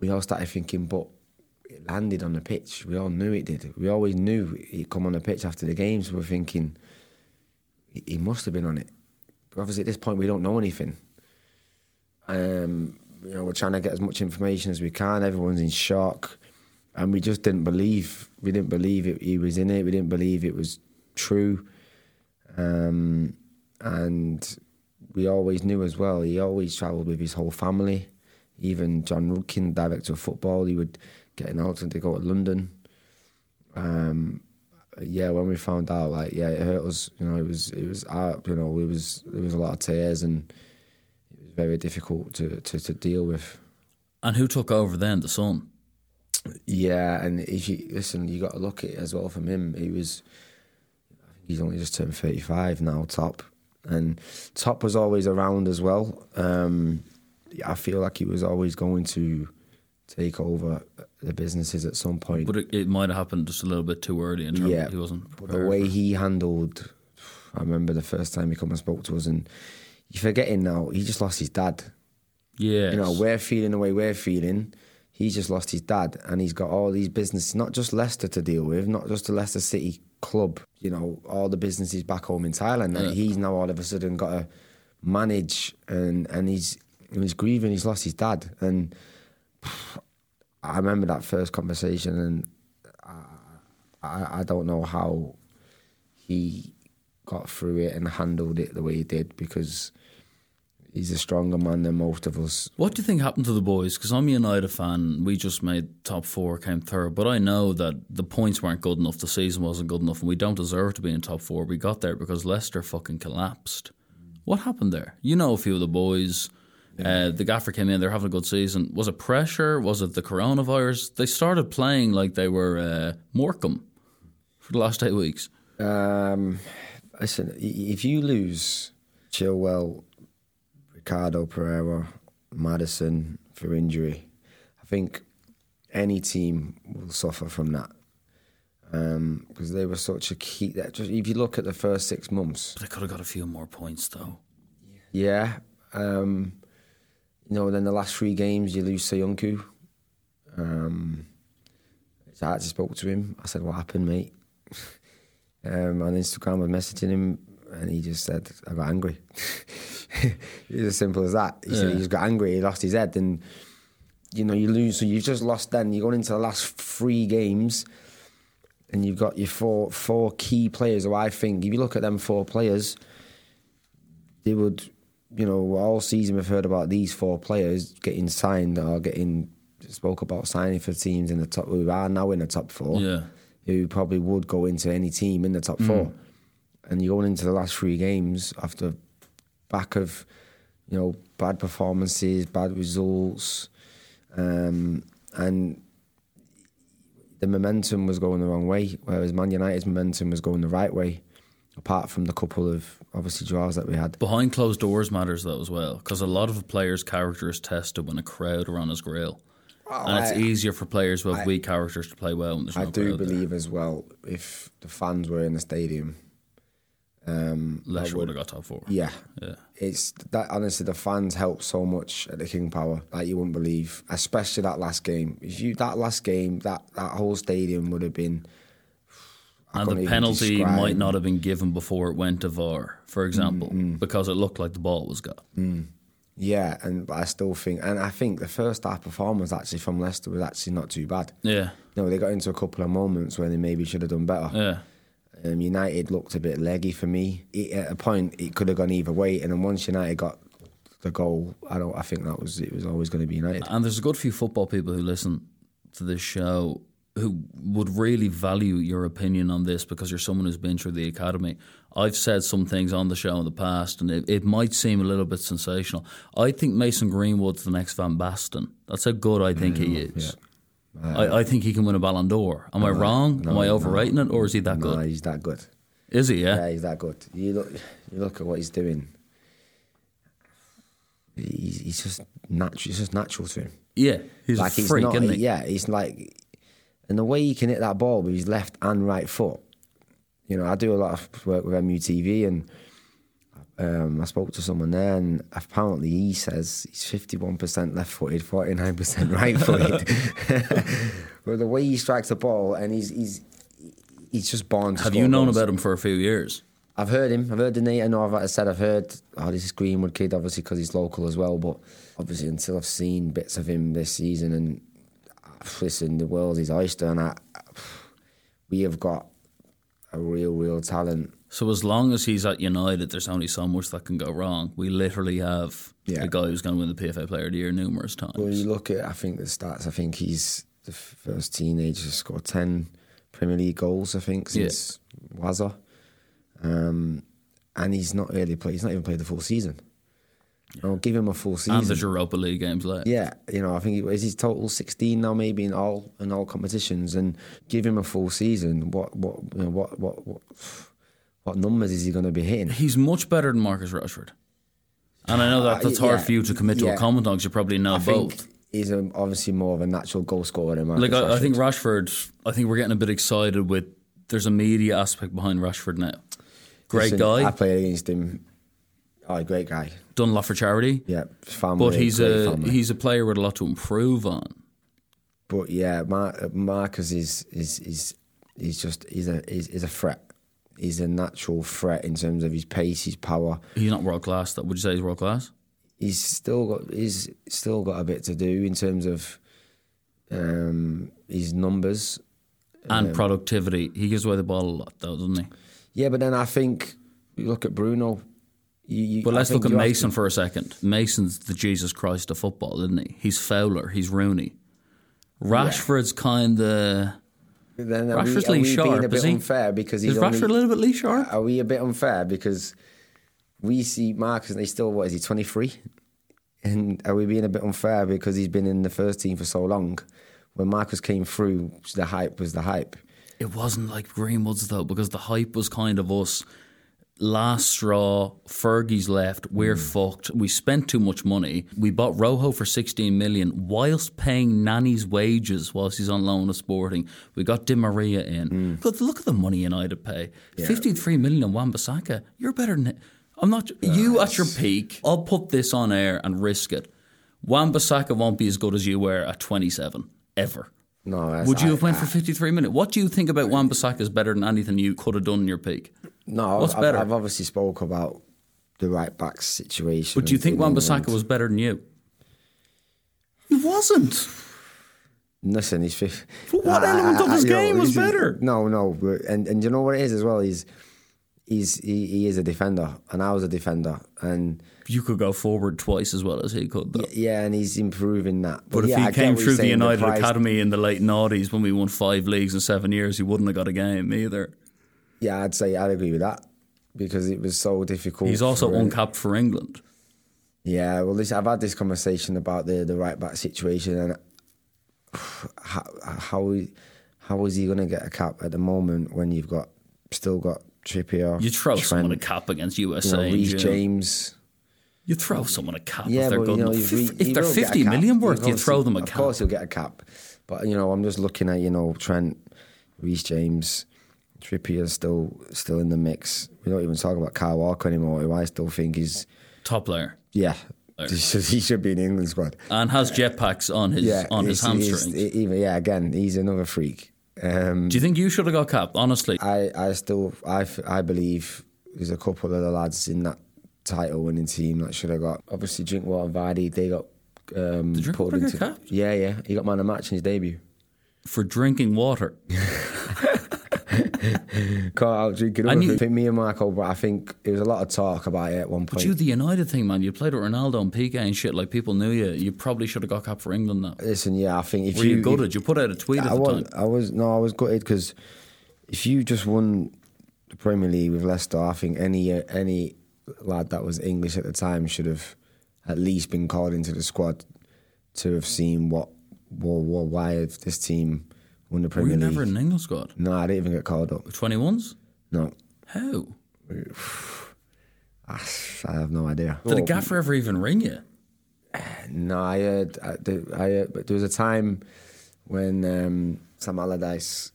we all started thinking, but it landed on the pitch. We all knew it did. We always knew he'd come on the pitch after the games. we were thinking he, he must have been on it. But obviously, at this point, we don't know anything. Um, you know, we're trying to get as much information as we can. Everyone's in shock, and we just didn't believe. We didn't believe it, he was in it. We didn't believe it was true. Um, and we always knew as well. He always travelled with his whole family. Even Jon Rudkin, director of football, he would get an out to go to London. Um, yeah, when we found out, like, yeah, it hurt us. You know, it was, it was, you know, it was, there was a lot of tears, and it was very difficult to to, to deal with.
And who took over then? The son.
Yeah, and if you listen, you got to look at it as well from him. He was, I think he's only just turned thirty-five now. Top, and Top was always around as well. Um, I feel like he was always going to take over the businesses at some point.
But it, it might have happened just a little bit too early in terms
Yeah,
he wasn't
But the way
for
he handled, I remember the first time he come and spoke to us, and you're forgetting now. He just lost his dad.
yeah,
You know, we're feeling the way we're feeling. He's just lost his dad, and he's got all these businesses, not just Leicester to deal with, not just the Leicester City club. You know, all the businesses back home in Thailand. And he's now all of a sudden got to manage, and and he's he's grieving. He's lost his dad, and I remember that first conversation, and I, I, I don't know how he got through it and handled it the way he did because he's a stronger man than most of us.
What do you think happened to the boys? Because I'm a United fan. We just made top four, came third. But I know that the points weren't good enough. The season wasn't good enough, and we don't deserve to be in top four. We got there because Leicester fucking collapsed. What happened there? You know a few of the boys. Uh, the gaffer came in. They're having a good season. Was it pressure? Was it the coronavirus? They started playing like they were uh, Morecambe for the last eight weeks.
Um, listen, if you lose Chilwell, Ricardo Pereira, Maddison for injury, I think any team will suffer from that. Because they were such a key. That just, if you look at the first six months,
But they could have got a few more points though.
yeah, um, you know, then the last three games you lose Söyüncü. Um, so I actually spoke to him. I said, "What happened, mate?" um, on Instagram, I was messaging him, and he just said, "I got angry." it's as simple as that. He said he just got angry. He lost his head, and you know, you lose. So you've just lost. Then you're going into the last three games, and you've got your four four key players. Who I think, if you look at them four players, they would, you know, all season we've heard about these four players getting signed or getting spoke about signing for teams in the top. Who are now in the top four.
Yeah.
Who probably would go into any team in the top four, hmm. And you're going into the last three games after back of, you know, bad performances, bad results, um, and the momentum was going the wrong way, whereas Man United's momentum was going the right way. Apart from the couple of obviously draws that we had.
Behind closed doors matters though as well, because a lot of a player's character is tested when a crowd are on his grill. and it's
I-
easier for players who have weak characters to play well. When there's
I
no
do
crowd there.
believe as well if the fans were in the stadium, um, that would-
have got top four.
Yeah,
Yeah.
it's that. Honestly, the fans helped so much at the King Power, like you wouldn't believe. Especially that last game. If you that last game, that that whole stadium would have been. I
And the penalty might not have been given before it went to VAR, for example, mm, mm. because it looked like the ball was gone. Mm.
Yeah, and but I still think, and I think the first half performance actually from Leicester was actually not too bad.
Yeah,
No, they got into a couple of moments where they maybe should have done better.
yeah.
Um, United looked a bit leggy for me. It, at a point, it could have gone either way, and then once United got the goal, I don't. I think that was it was always going to be United.
And there's a good few football people who listen to this show who would really value your opinion on this because you're someone who's been through the academy. I've said some things on the show in the past, and it, it might seem a little bit sensational. I think Mason Greenwood's the next Van Basten. That's how good I think he is. I, I think he can win a Ballon d'Or. Am I wrong? Am I overrating it, or is he that
No,
good?
he's that good.
Is he? Yeah.
Yeah, he's that good. You look, you look at what he's doing. He's, he's just natural. It's just natural to him.
Yeah, he's
like
a
he's
freak,
not.
isn't he?
Yeah, he's like, and the way he can hit that ball with his left and right foot. You know, I do a lot of work with MUTV, and um, I spoke to someone there, and apparently he says he's fifty-one percent left-footed, forty-nine percent right-footed. but the way he strikes the ball, and he's he's he's just born. To
Have you known
goals.
about him for a few years?
I've heard him. I've heard the name. I know. I've I said I've heard. Oh, this is Greenwood kid, obviously because he's local as well. But obviously, until I've seen bits of him this season, and listen, the world is oyster, and I, we have got a real, real talent.
So as long as he's at United, there's only so much that can go wrong. We literally have
Yeah.
a guy who's going to win the PFA Player of the Year numerous times.
When you look at, I think the stats. I think he's the first teenager to score ten Premier League goals. I think since Wazza, um, and he's not really played. He's not even played the full season. I'll give him a full season.
and there's Europa League games left.
Yeah, you know, I think it, is his total sixteen now, maybe in all in all competitions, and give him a full season. What what you know, what what what what numbers is he going to be hitting?
He's much better than Marcus Rashford. And I know that
Uh,
that's hard
yeah,
for you to commit to
yeah.
a comment on because you probably know
I
both.
think he's a, obviously more of a natural goal scorer than Marcus
Like I, I think Rashford, I think we're getting a bit excited with. There's a media aspect behind Rashford now. Great
Listen,
guy,
I played against him. Oh, great guy.
done a lot for charity,
Yeah, family.
but he's a
family.
he's a player with a lot to improve on.
But yeah, Mar- Marcus is is is he's just he's a he's, he's a threat. He's a natural threat in terms of his pace, his power.
He's not world class. Though. Would you say he's world class?
he's still got he's still got a bit to do in terms of um, his numbers.
And productivity. He gives away the ball a lot, though, doesn't he?
Yeah, but then I think you look at Bruno. You, you,
But let's look at Mason
to-
for a second. Mason's the Jesus Christ of football, isn't he? He's Fowler, he's Rooney. Rashford's kind of.
Then are
Rashford's
we, are
Lee
we
Sharp,
being a bit unfair because he's
Is
only,
Rashford a little bit Lee Sharpe?
Are we a bit unfair because we see Marcus and he's still what is he twenty three, and are we being a bit unfair because he's been in the first team for so long? When Marcus came through, the hype was the hype.
It wasn't like Greenwood's though, because the hype was kind of us. Last straw, Fergie's left, we're hmm. fucked. We spent too much money. We bought Rojo for 16 million whilst paying Nani's wages whilst he's on loan at Sporting. We got Di Maria in. Hmm. But look at the money United pay 53 million on Wan-Bissaka. You're better than. I'm not. you at your peak. I'll put this on air and risk it. Wan-Bissaka won't be as good as you were at 27, ever.
No,
Would you
I-
have went
I-
for 53 minutes? What do you think about Wan Bissaka is better than anything you could have done in your peak?
No,
What's
I've,
better?
I've obviously spoke about the right back situation.
But do you think
in
Wan-Bissaka was better than you? He wasn't.
Listen, he's fifth.
But what element of his
you know,
game was better?
No, no, but, and and you know what it is as well. He's he's he, he is a defender, and I was a defender, and
You could go forward twice as well as he could, though.
yeah, and he's improving that.
But if
yeah,
he
get
came through the United
price-
Academy in the late noughties when we won five leagues in seven years, he wouldn't have got a game either.
Yeah, I'd say I'd agree with that because it was so difficult.
He's also
for-
uncapped for England.
Yeah, well, listen, I've had this conversation about the the right back situation and how how how is he going to get a cap at the moment when you've got still got Trippier?
You throw someone a cap against
you
USA
know, Reece James.
You throw someone a cap
Yeah,
if they're good
you know, re-
if they're
will get a
50
cap.
million worth, you throw them a cap.
Of course, he'll get a cap. But you know, I'm just looking at you know Trent, Reece James, Trippier still still in the mix. We don't even talk about Kyle Walker anymore, who I still think is
Top player.
yeah. He should, he should be in the England squad.
And has jetpacks on his
Yeah,
on his hamstrings.
Even yeah, again, he's another freak. Um,
Do you think you should have got capped? Honestly,
I, I still I, I believe there's a couple of the lads in that title winning team that should have got obviously Drinkwater and Vardy they got um,
Did
pulled
Drinkwater get
into
capped?
yeah yeah he got man of match in his debut
for drinking water.
caught out drinking
And
I think me and Michael but I think it was a lot of talk about it at one point.
But you, the United thing, man, you played with Ronaldo and Piqué and shit. Like people knew you. You probably should have got capped for England now.
listen yeah I think if
Were
you
you gutted? You put out a tweet at
I
the
was
time.
I was no I was gutted because if you just won the Premier League with Leicester I think any any lad that was English at the time should have at least been called into the squad to have seen what, what, what why this team won the
Were you
League.
never in the England squad?
No, I didn't even get called up.
21s?
No,
How?
I, have no idea.
Did the gaffer ever even ring you?
No, I heard. I, I heard, but there was a time when um, Sam Allardyce.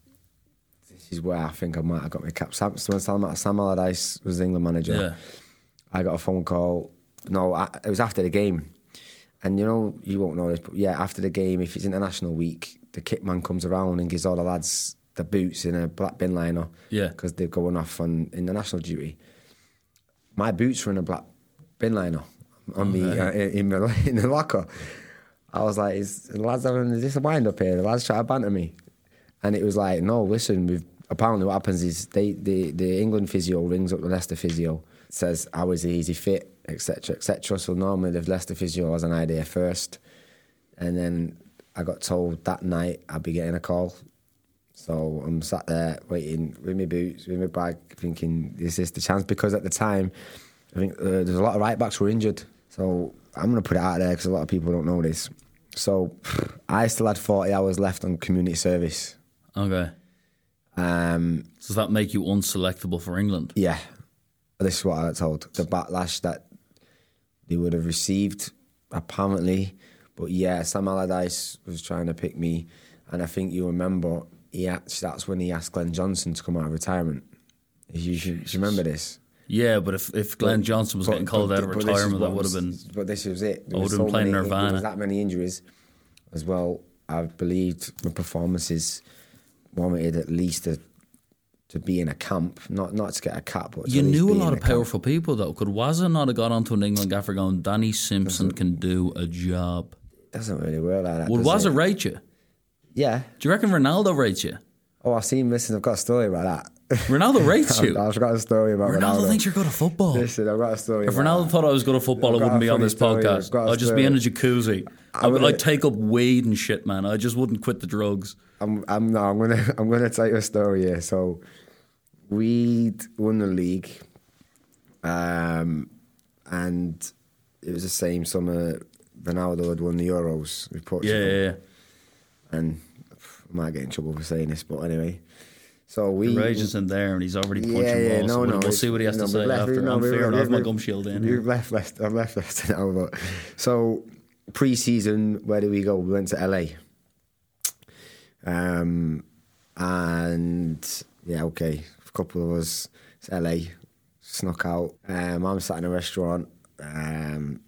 This is where I think I might have got my cap. Sam, when Sam, Sam Allardyce was the England manager.
Yeah.
I got a phone call. No, I, it was after the game, and you know you won't know this, but yeah, after the game, if it's international week, the kit man comes around and gives all the lads the boots in a black bin liner.
Yeah.
because they're going off on international duty. My boots were in a black bin liner on the uh, in the in the locker. I was like, "Is the lads having is this a wind up here?" The lads try to banter me, and it was like, "No, listen. We've apparently what happens is they the the England physio rings up the Leicester physio, says how is he, is he fit, etc. etc. So normally the Leicester physio has an idea first, and then I got told that night I'd be getting a call. So I'm sat there waiting with my boots, with my bag, thinking, is this the chance? Because at the time, I think uh, there's a lot of right backs were injured. So I'm going to put it out there because a lot of people don't know this. So I still had 40 hours left on community service.
Okay.
Um,
Does that make you unselectable for England?
yeah, this is what I got told. The backlash that they would have received, apparently. But yeah, Sam Allardyce was trying to pick me. And I think you remember, he asked, that's when he asked Glenn Johnson to come out of retirement. You should, you remember this?
Yeah, but if, if Glenn Johnson was
But-
getting called
but-
out of
but this is
retirement, that would have been.
But this was it. There
I
was
would have been playing
many, There was that many injuries as well. I believed my performances warranted at least to, to be in a camp, not not to get a cap, but
You knew a lot of
camp.
powerful people, though. Could Wazza not have got onto an England gaffer going, Danny Simpson can do a job?
Doesn't really work like that.
Would
does
Wazza
it?
rate you?
Yeah.
Do you reckon Ronaldo rates you?
Oh, I've seen. this and I've got a story about that.
Ronaldo rates you.
I've got a story about
Ronaldo
Ronaldo.
thinks you're good at football.
Listen, I've got a story.
If Ronaldo
that.
thought I was good at football, I
I've
wouldn't be on this
story,
podcast.
I've got a
I'd just be in a jacuzzi. I
I'm
would like take up weed and shit, man. I just wouldn't quit the drugs.
I'm, I'm no, I'm gonna, I'm gonna tell you a story here. So, we won the league, um, and it was the same summer. Ronaldo had won the Euros with Portugal,
Yeah, yeah, yeah.
and I might get in trouble for saying this, but anyway. So we
Rage is in there and he's already punching
yeah, yeah,
balls.
no,
so we'll,
no.
we'll see what he has
no,
to say
left-
after.
no,
I'm
we've-
fair. I have my gum shield in.
You've left, left I've left Leicester now, but so pre-season, where did we go? We went to LA. Um, and yeah, okay, a couple of us, it's LA, snuck out. Um, I'm sat in a restaurant. Um,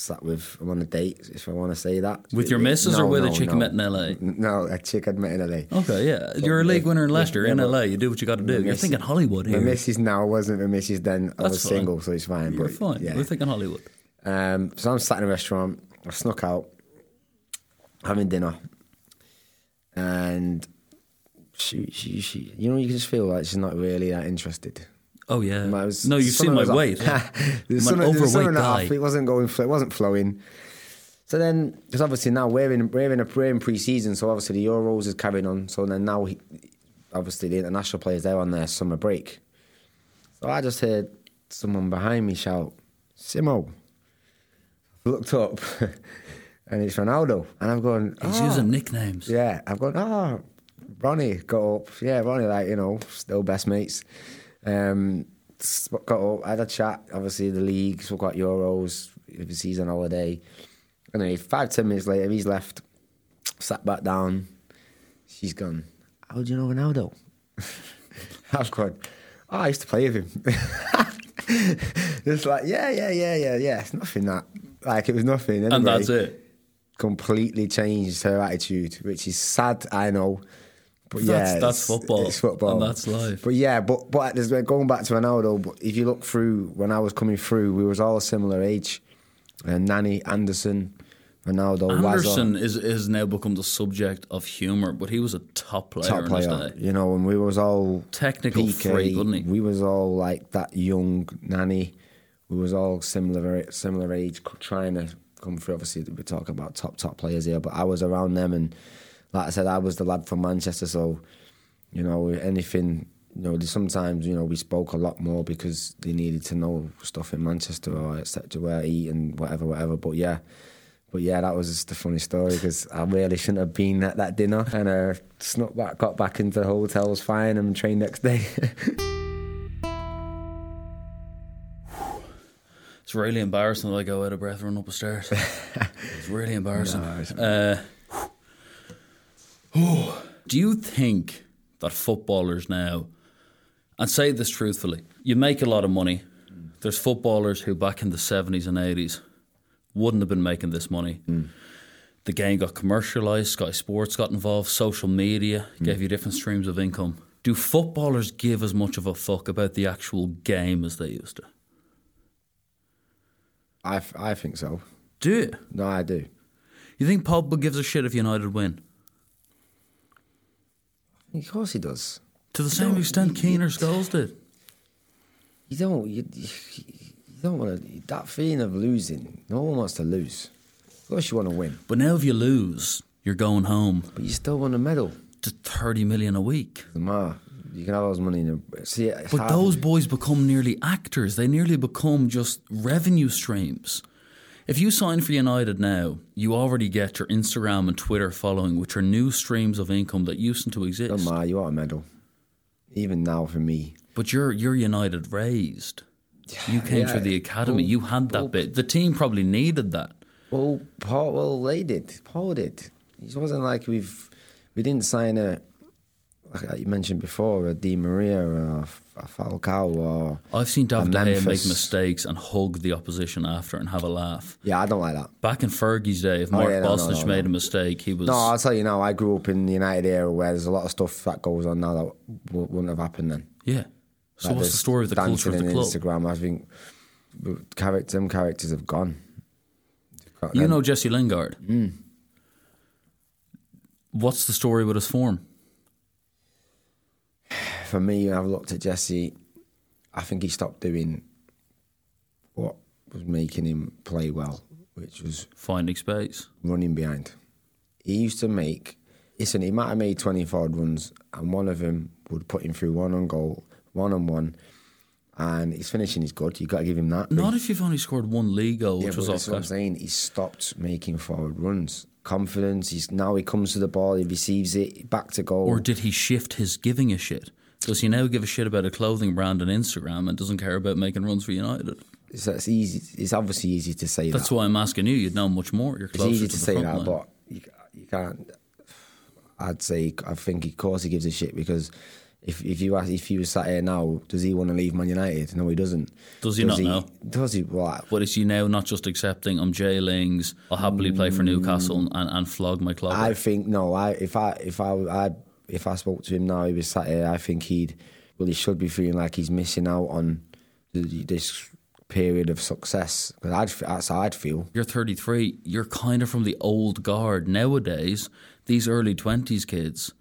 sat with, I'm on a date, if I want to say that.
With your missus or
No,
with a chick
no.
met in LA?
No, a chick I'd met in LA.
Okay, yeah. You're a league winner in Leicester,
yeah,
in LA. You do what you got to do. You're thinking Hollywood
My missus now wasn't a missus then. I
That's
was
fine.
single, so it's fine.
You're
but
fine.
Yeah.
We're thinking Hollywood.
Um, so I'm sat in a restaurant. I snuck out, having dinner, and she, she, she, you know, you can just feel like she's not really that interested.
Oh yeah.
And I was-
no, you've seen my weight. An overweight guy.
off. It wasn't going. It wasn't flowing. So then, because obviously now we're in we're in a we're in pre-season, so obviously the Euros is carrying on. So then now, he, obviously the international players they're on their summer break. So I just heard someone behind me shout, "Simo!" Looked up, and it's Ronaldo, and I'm going.
He's
"Oh."
using ah. nicknames.
Yeah, I've gone, oh, Ronnie got up. Yeah, Ronnie, like, you know, still best mates. Um, got up, had a chat. Obviously, the league, spoke about Euros. if he's on holiday. Anyway, five ten minutes later, he's left, sat back down. She's gone. How do you know Ronaldo? I've gone. Oh, I used to play with him. it's like yeah, yeah, yeah, yeah, yeah. It's nothing that like it was nothing.
And that's it.
Completely changed her attitude, which is sad. I know. But yeah,
That's- that's football,
It's football,
and that's life.
But yeah, but but there's, going back to Ronaldo. But if you look through when I was coming through, we was all a similar age. And Nani, Anderson, Ronaldo,
Anderson
Wazza,
is has now become the subject of humour, but he was a top player
top
in his
player.
day.
You know, and we was all
Technical
PK,
freak, wasn't he?
We was all like that young Nani. We was all similar similar age, trying to come through. Obviously, we're talking about top top players here, but I was around them, and like I said, I was the lad from Manchester. So, you know, anything. You know, sometimes you know we spoke a lot more because they needed to know stuff in Manchester or etc. Where I eat and whatever, whatever. But yeah, but yeah, that was just a funny story because I really shouldn't have been at that dinner and uh, snuck back, got back into the hotel, was fine, and trained next day.
It's really embarrassing that I go out of breath running up the stairs. it's really embarrassing. uh, do you think that footballers now, and say this truthfully, you make a lot of money. There's footballers who back in the 70s and 80s wouldn't have been making this money. The game got commercialised, Sky Sports got involved, social media gave you different streams of income. Do footballers give as much of a fuck about the actual game as they used to?
I, f- I think so.
Do you?
No, I do.
You think Pogba gives a shit if United win?
Of course he does.
To the same extent Keener Scholes did.
You don't. You, you don't want to. That feeling of losing. No one wants to lose. Of course, you want to win,
But now if you lose, you're going home
but you still want a medal.
to 30 million a week.
Doesn't. You can have all those money in a. See,
But those boys become nearly actors. They nearly become just revenue streams. If you sign for United now, you already get your Instagram and Twitter following, which are new streams of income that used to exist.
Matter. You are a medal. Even now, for me,
But you're you're United raised. You came
Yeah.
through the academy.
Well,
you had that
well-
bit. The team probably needed that.
Well, Paul, well, they did. Paul did. It wasn't like we've we didn't sign a like you mentioned before a Di Maria or Falcao or
I've seen David De Gea make mistakes and hug the opposition after and have a laugh.
Yeah, I don't like that.
Back in Fergie's day, if
Oh,
Mark
yeah, no, no,
Bosnich
no,
made a mistake, he was.
No, I'll tell you now. I grew up in the United era where there's a lot of stuff that goes on now that wouldn't have happened then.
yeah. So
Like
what's the story of the culture of the club?
Instagram, I think character, them characters have gone.
You know Jesse Lingard.
Mm.
What's the story with his form?
For me, I've looked at Jesse. I think he stopped doing what was making him play well, which was
Finding space.
running behind. He used to make, listen, he might have made 24 runs, and one of them would put him through one on goal, one on one, and his finishing is good. You've got to give him that.
Not if you've only scored one league goal,
yeah,
which
but
was
that's what I'm saying. He stopped making forward runs. Confidence. He's now he comes to the ball, he receives it back to goal.
Or did he shift his giving a shit? Does he now give a shit about a clothing brand on Instagram and doesn't care about making runs for United?
it's, it's easy. It's obviously easy to say
That's
that.
why I'm asking you. You'd know much more. You're
It's easy
to,
to say that,
line.
but you, you can't. I'd say I think of course he gives a shit because if if you ask if he was sat here now, does he want to leave Man United? No, he doesn't.
Does he not know?
Does he? Well,
But is he now not just accepting I'm Jay Lings, I'll happily play for Newcastle and, and flog my club?
I think no. I if I if I I if I spoke to him now, he was sat here. I think he'd well, he should be feeling like he's missing out on the, this period of success. Because I'd that's how I'd feel.
You're 33. You're kind of from the old guard. Nowadays, these early 20s kids,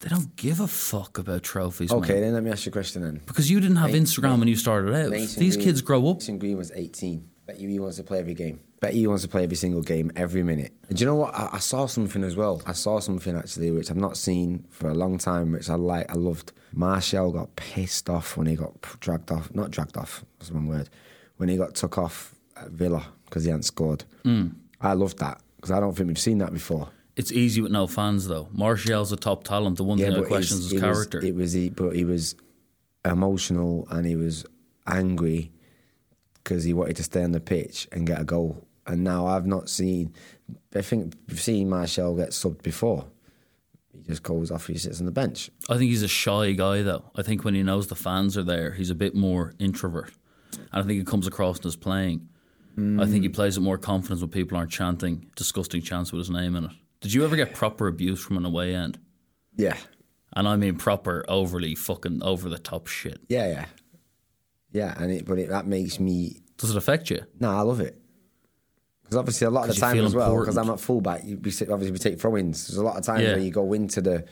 they don't give a fuck about trophies.
Okay,
man.
then let me ask you a question then.
Because you didn't have
Mate,
Instagram when you started out. These
Green-
kids grow up.
Mason Green was 18. Bet you he wants to play every game. Bet he wants to play every single game, every minute. And do you know what? I, I saw something as well. I saw something actually which I've not seen for a long time, which I like. I loved. Martial got pissed off when he got dragged off. Not dragged off. That's one word. When he got took off at Villa because he hadn't scored.
Mm.
I loved that because I don't think we've seen that before.
It's easy with no fans, though. Martial's a top talent. The one thing I question is his
it was-
character.
it was he, but he was emotional and he was angry because he wanted to stay on the pitch and get a goal. And now I've not seen. I think we've seen Marshall get subbed before. He just goes off. He sits on the bench.
I think he's a shy guy, though. I think when he knows the fans are there, he's a bit more introvert. And I think it comes across in his playing. I think he plays with more confidence when people aren't chanting disgusting chants with his name in it. Did you ever get proper abuse from an away end?
Yeah,
And I mean proper, overly fucking over the top shit.
yeah, yeah, yeah. And it, but it, that makes me.
Does it affect you?
No, I love it. Because obviously a lot of the time as well, because. I'm at fullback, you, we, obviously we take throw-ins. There's a lot of times
Yeah.
where you go into the,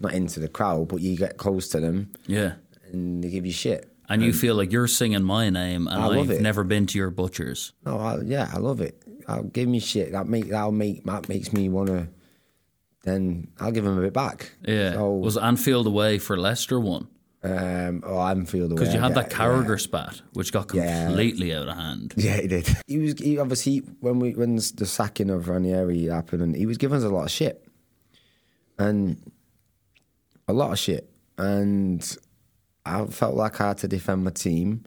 not into the crowd, but you get close to them
Yeah.
and they give you shit.
And you feel like you're singing my name, and
I love
I've
it.
never been to your butchers.
No, I, yeah, I love it. I'll give me shit. That make that'll make that makes me wanna. Then I'll give him a bit back.
Yeah.
So,
Was Anfield away for Leicester one?
Um, oh, Anfield away.
Because you had
get-
that Carragher spat, which got
Yeah.
completely out of hand.
Yeah, he did. He was he, obviously when we when the sacking of Ranieri happened, and he was giving us a lot of shit, and a lot of shit, and I felt like I had to defend my team.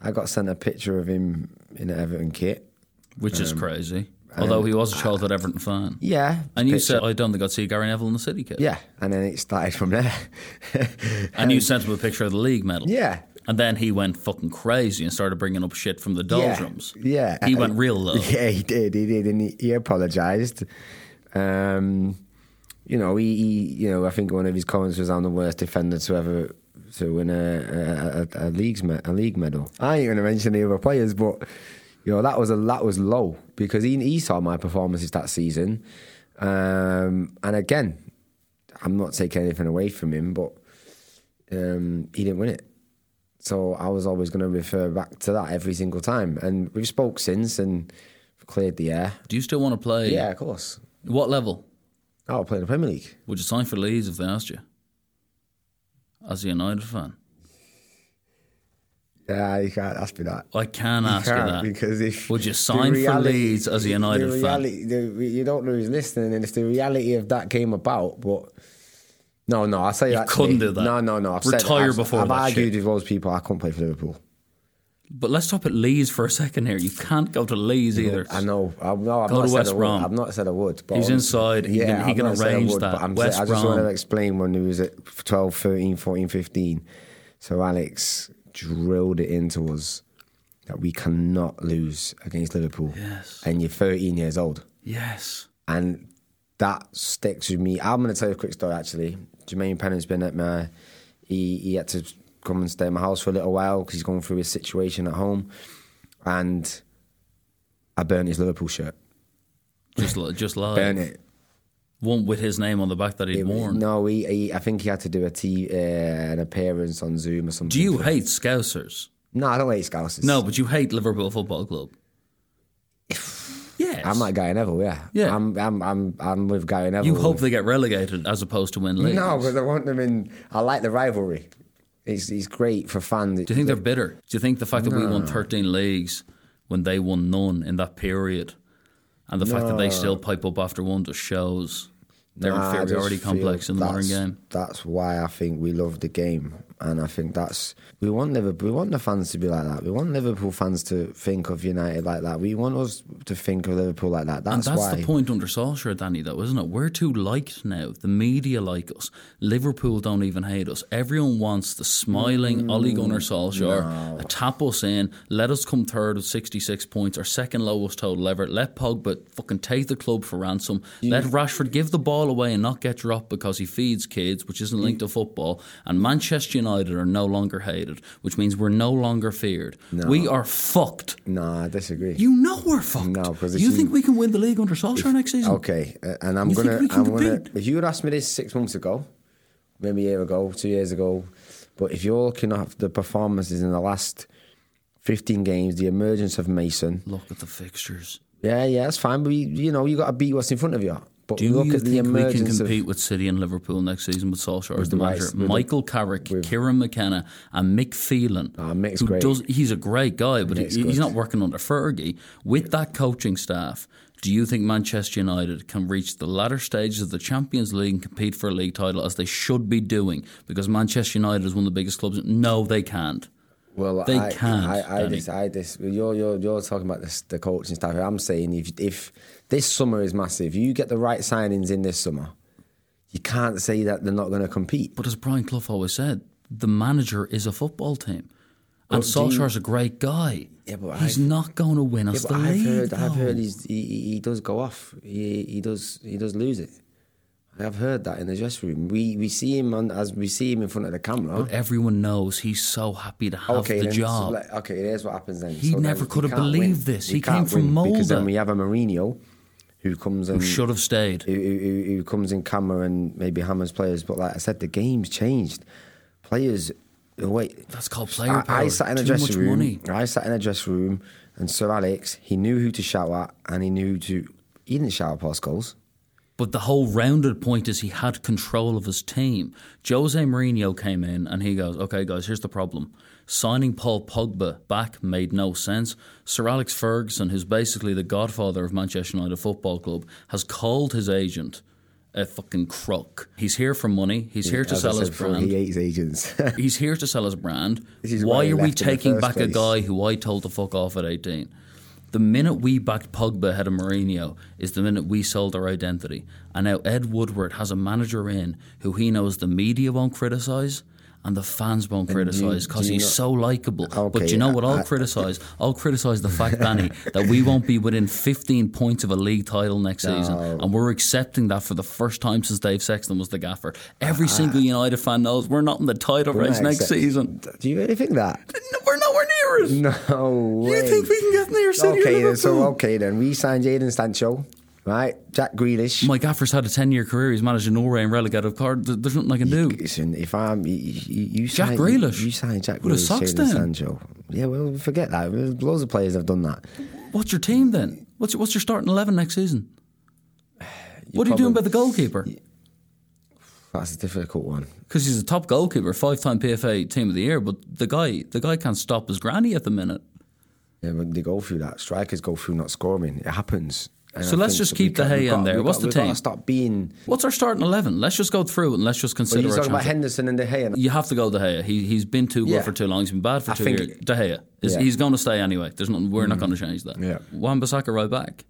I got sent a picture of him in an Everton kit.
which is crazy. Although he was a childhood Everton fan.
Yeah,
And you
picture-
said, I don't think I'd see Gary Neville in the City kit.
yeah, and then it started from there.
And you sent him a picture of the league medal.
yeah,
And then he went fucking crazy and started bringing up shit from the doldrums.
Yeah,
He
Uh,
went real low.
Yeah, he did. He did, and he, he apologised. Um, you know, he, he, you know, I think one of his comments was, "I'm the worst defender to ever to win a a, a, a league's me- a league medal." I ain't going to mention the other players, but you know, that was a that was low because he he saw my performances that season, um, and again, I'm not taking anything away from him, but um, he didn't win it. So I was always going to refer back to that every single time. And we've spoke since and cleared the air.
Do you still want to play?
Yeah, of course.
What level?
I'll play in the Premier League.
Would you sign for Leeds if they asked you? As a United fan?
Yeah, you can't ask me that.
I can ask you,
can't,
that.
because if
Would you sign for Leeds as a United
the
fan?
reality, The, you don't know who's listening, and if the reality of that came about, but no, no, I'll say
You
that.
couldn't do that.
No, no, no. I've
Retire
said, I've,
before
I've
that
argued
shit.
with those people. I couldn't play for Liverpool.
But let's talk at Leeds for a second here. You can't go to Leeds either.
I know. I, no, I've
Go
not
to West
I.
Brom.
I've not said I would. But
He's inside. He can- he can
I
arrange
would,
that.
I'm
West
saying, I just want to explain when he was at 12, 13, 14, 15. So Alex drilled it into us that we cannot lose against Liverpool.
Yes.
And you're 13 years old.
Yes.
And that sticks with me. I'm going to tell you a quick story actually. Jermaine Pennant's been at my, he, he had to come and stay at my house for a little while because he's going through his situation at home. And I burnt his Liverpool shirt.
Just, just lie.
Burn it.
One with his name on the back that he'd
It-
worn.
No, he, he, I think he had to do a t, uh, an appearance on Zoom or something.
Do you hate Scousers?
No, I don't hate Scousers.
No, but you hate Liverpool Football Club. yes.
I'm like Gary Neville. Yeah,
Yeah.
I'm, I'm, I'm, I'm with Gary Neville.
You hope they get relegated as opposed to win leagues.
No, but I want them in. I like the rivalry. It's, it's great for fans.
Do you think they're bitter? Do you think the fact that we won 13 leagues when they won none in that period and the fact that they still pipe up after one just shows their inferiority complex in the modern game?
That's why I think we love the game, and I think that's we want Liverpool. We want the fans to be like that. We want Liverpool fans to think of United like that. We want us to think of Liverpool like that.
And
That's,
that's
why.
the point under Solskjaer, Danny, though, isn't it? We're too liked now. The media like us. Liverpool don't even hate us. Everyone wants the smiling mm, Ole Gunnar Solskjaer. Tap us in. Let us come third with 66 points, our second lowest total ever. Let Pogba fucking take the club for ransom. Let Rashford give the ball away and not get dropped because he feeds kids, which isn't linked to football. And Manchester United are no longer hated, which means we're no longer feared. We are fucked.
No, I disagree.
You know we're fucked.
No, 'cause if
you think we can win the league under Solskjaer next season?
Okay, uh, and I'm
You
gonna, I'm gonna. If you had asked me this six months ago, maybe a year ago, two years ago, but if you're looking at the performances in the last 15 games, the emergence of Mason,
Look at the fixtures.
yeah, yeah, that's fine. But you, you know, you got to beat what's in front of you. But
Do
look
you
at the
think we can compete with City and Liverpool next season with Solskjaer as the
the
manager?
the-
Michael Carrick, Kieran McKenna, and Mick Phelan.
Ah, Mick's
who
great.
Does, he's a great guy, but he, he's not working under Fergie. With that coaching staff, do you think Manchester United can reach the latter stages of the Champions League and compete for a league title as they should be doing? Because Manchester United is one of the biggest clubs. No, they can't.
Well,
They
I,
can't,
I, I,
Danny.
dis, I dis, you're, you're, you're talking about this, the coaching staff. I'm saying if, if this summer is massive, you get the right signings in this summer, you can't say that they're not going to compete.
But as Brian Clough always said, the manager is a football team. And
But do you-
a great guy.
Yeah, but
he's
I've-
not going to win us
but
the
I've
league.
heard, I've heard he's, he, he does go off. He, he does, he does lose it. I've heard that in the dressing room. We we see him on as we see him in front of the camera.
But everyone knows he's so happy to have
okay,
the
then, so
job.
like, okay, here's what happens then.
He
So
never could have
can't win.
believed this.
We
He came from
win Because then we have a Mourinho who comes and
Should have stayed.
who, who, who comes in camera and maybe hammers players. But like I said, the game's changed. Players, wait.
That's called player
I,
power.
I sat in a dressing room.
money.
I sat in a dressing room, and Sir Alex, he knew who to shout at, and he knew who to. He didn't shout past goals.
But the whole rounded point is he had control of his team. Jose Mourinho came in and he goes, "Okay, guys, here's the problem. Signing Paul Pogba back made no sense. Sir Alex Ferguson, who's basically the godfather of Manchester United Football Club, has called his agent a fucking crook. He's here for money. He's here to sell his brand.
He hates agents.
He's here to sell his brand.
Why
are we
left in the
taking back a guy who I told to fuck off at 18? The minute we backed Pogba ahead of Mourinho is the minute we sold our identity. And now Ed Woodward has a manager in who he knows the media won't criticise and the fans won't criticise because he's
know-
so likable. but you know what I'll criticise? I'll criticise the fact, Danny, that we won't be within 15 points of a league title next season. And we're accepting that for the first time since Dave Sexton was the gaffer. Every uh, single United fan knows we're not in the title race next
accept-
season.
Do you really think that?
No, we're nowhere near it.
No way.
You think we can get near City
Okay, then, so okay then. We signed Jadon Sancho, right? Jack Grealish.
My gaffer's had a 10 year career. He's managed Norway and relegated card. There's nothing I can do.
Listen, if I'm you, you, you
Jack
sign,
Grealish.
you, sign Jack
his
Grealish,
socks down.
Sancho. Yeah, well, forget that. There's Loads of players have done that.
What's your team then? What's your, what's your starting 11 next season? What are you doing about the goalkeeper?
That's a difficult one.
Because he's a top goalkeeper, five time PFA team of the year, but the guy the guy can't stop his granny at the minute.
Yeah, but they go through that. Strikers go through not scoring. It happens. And
So
I
let's just keep the
hay
in there. What's
got-
the team?
Stop being.
What's our starting 11? Let's just go through it and let's just consider
you're
our
talking about. Henderson and De Gea.
You have to go De Gea. He, he's been too good
Yeah.
for too long. He's been bad for
I
two
think-
years. De Gea. Is,
Yeah. Mm.
He's going to stay anyway. There's nothing, we're not going to change that.
Yeah.
Wan-Bissaka right back.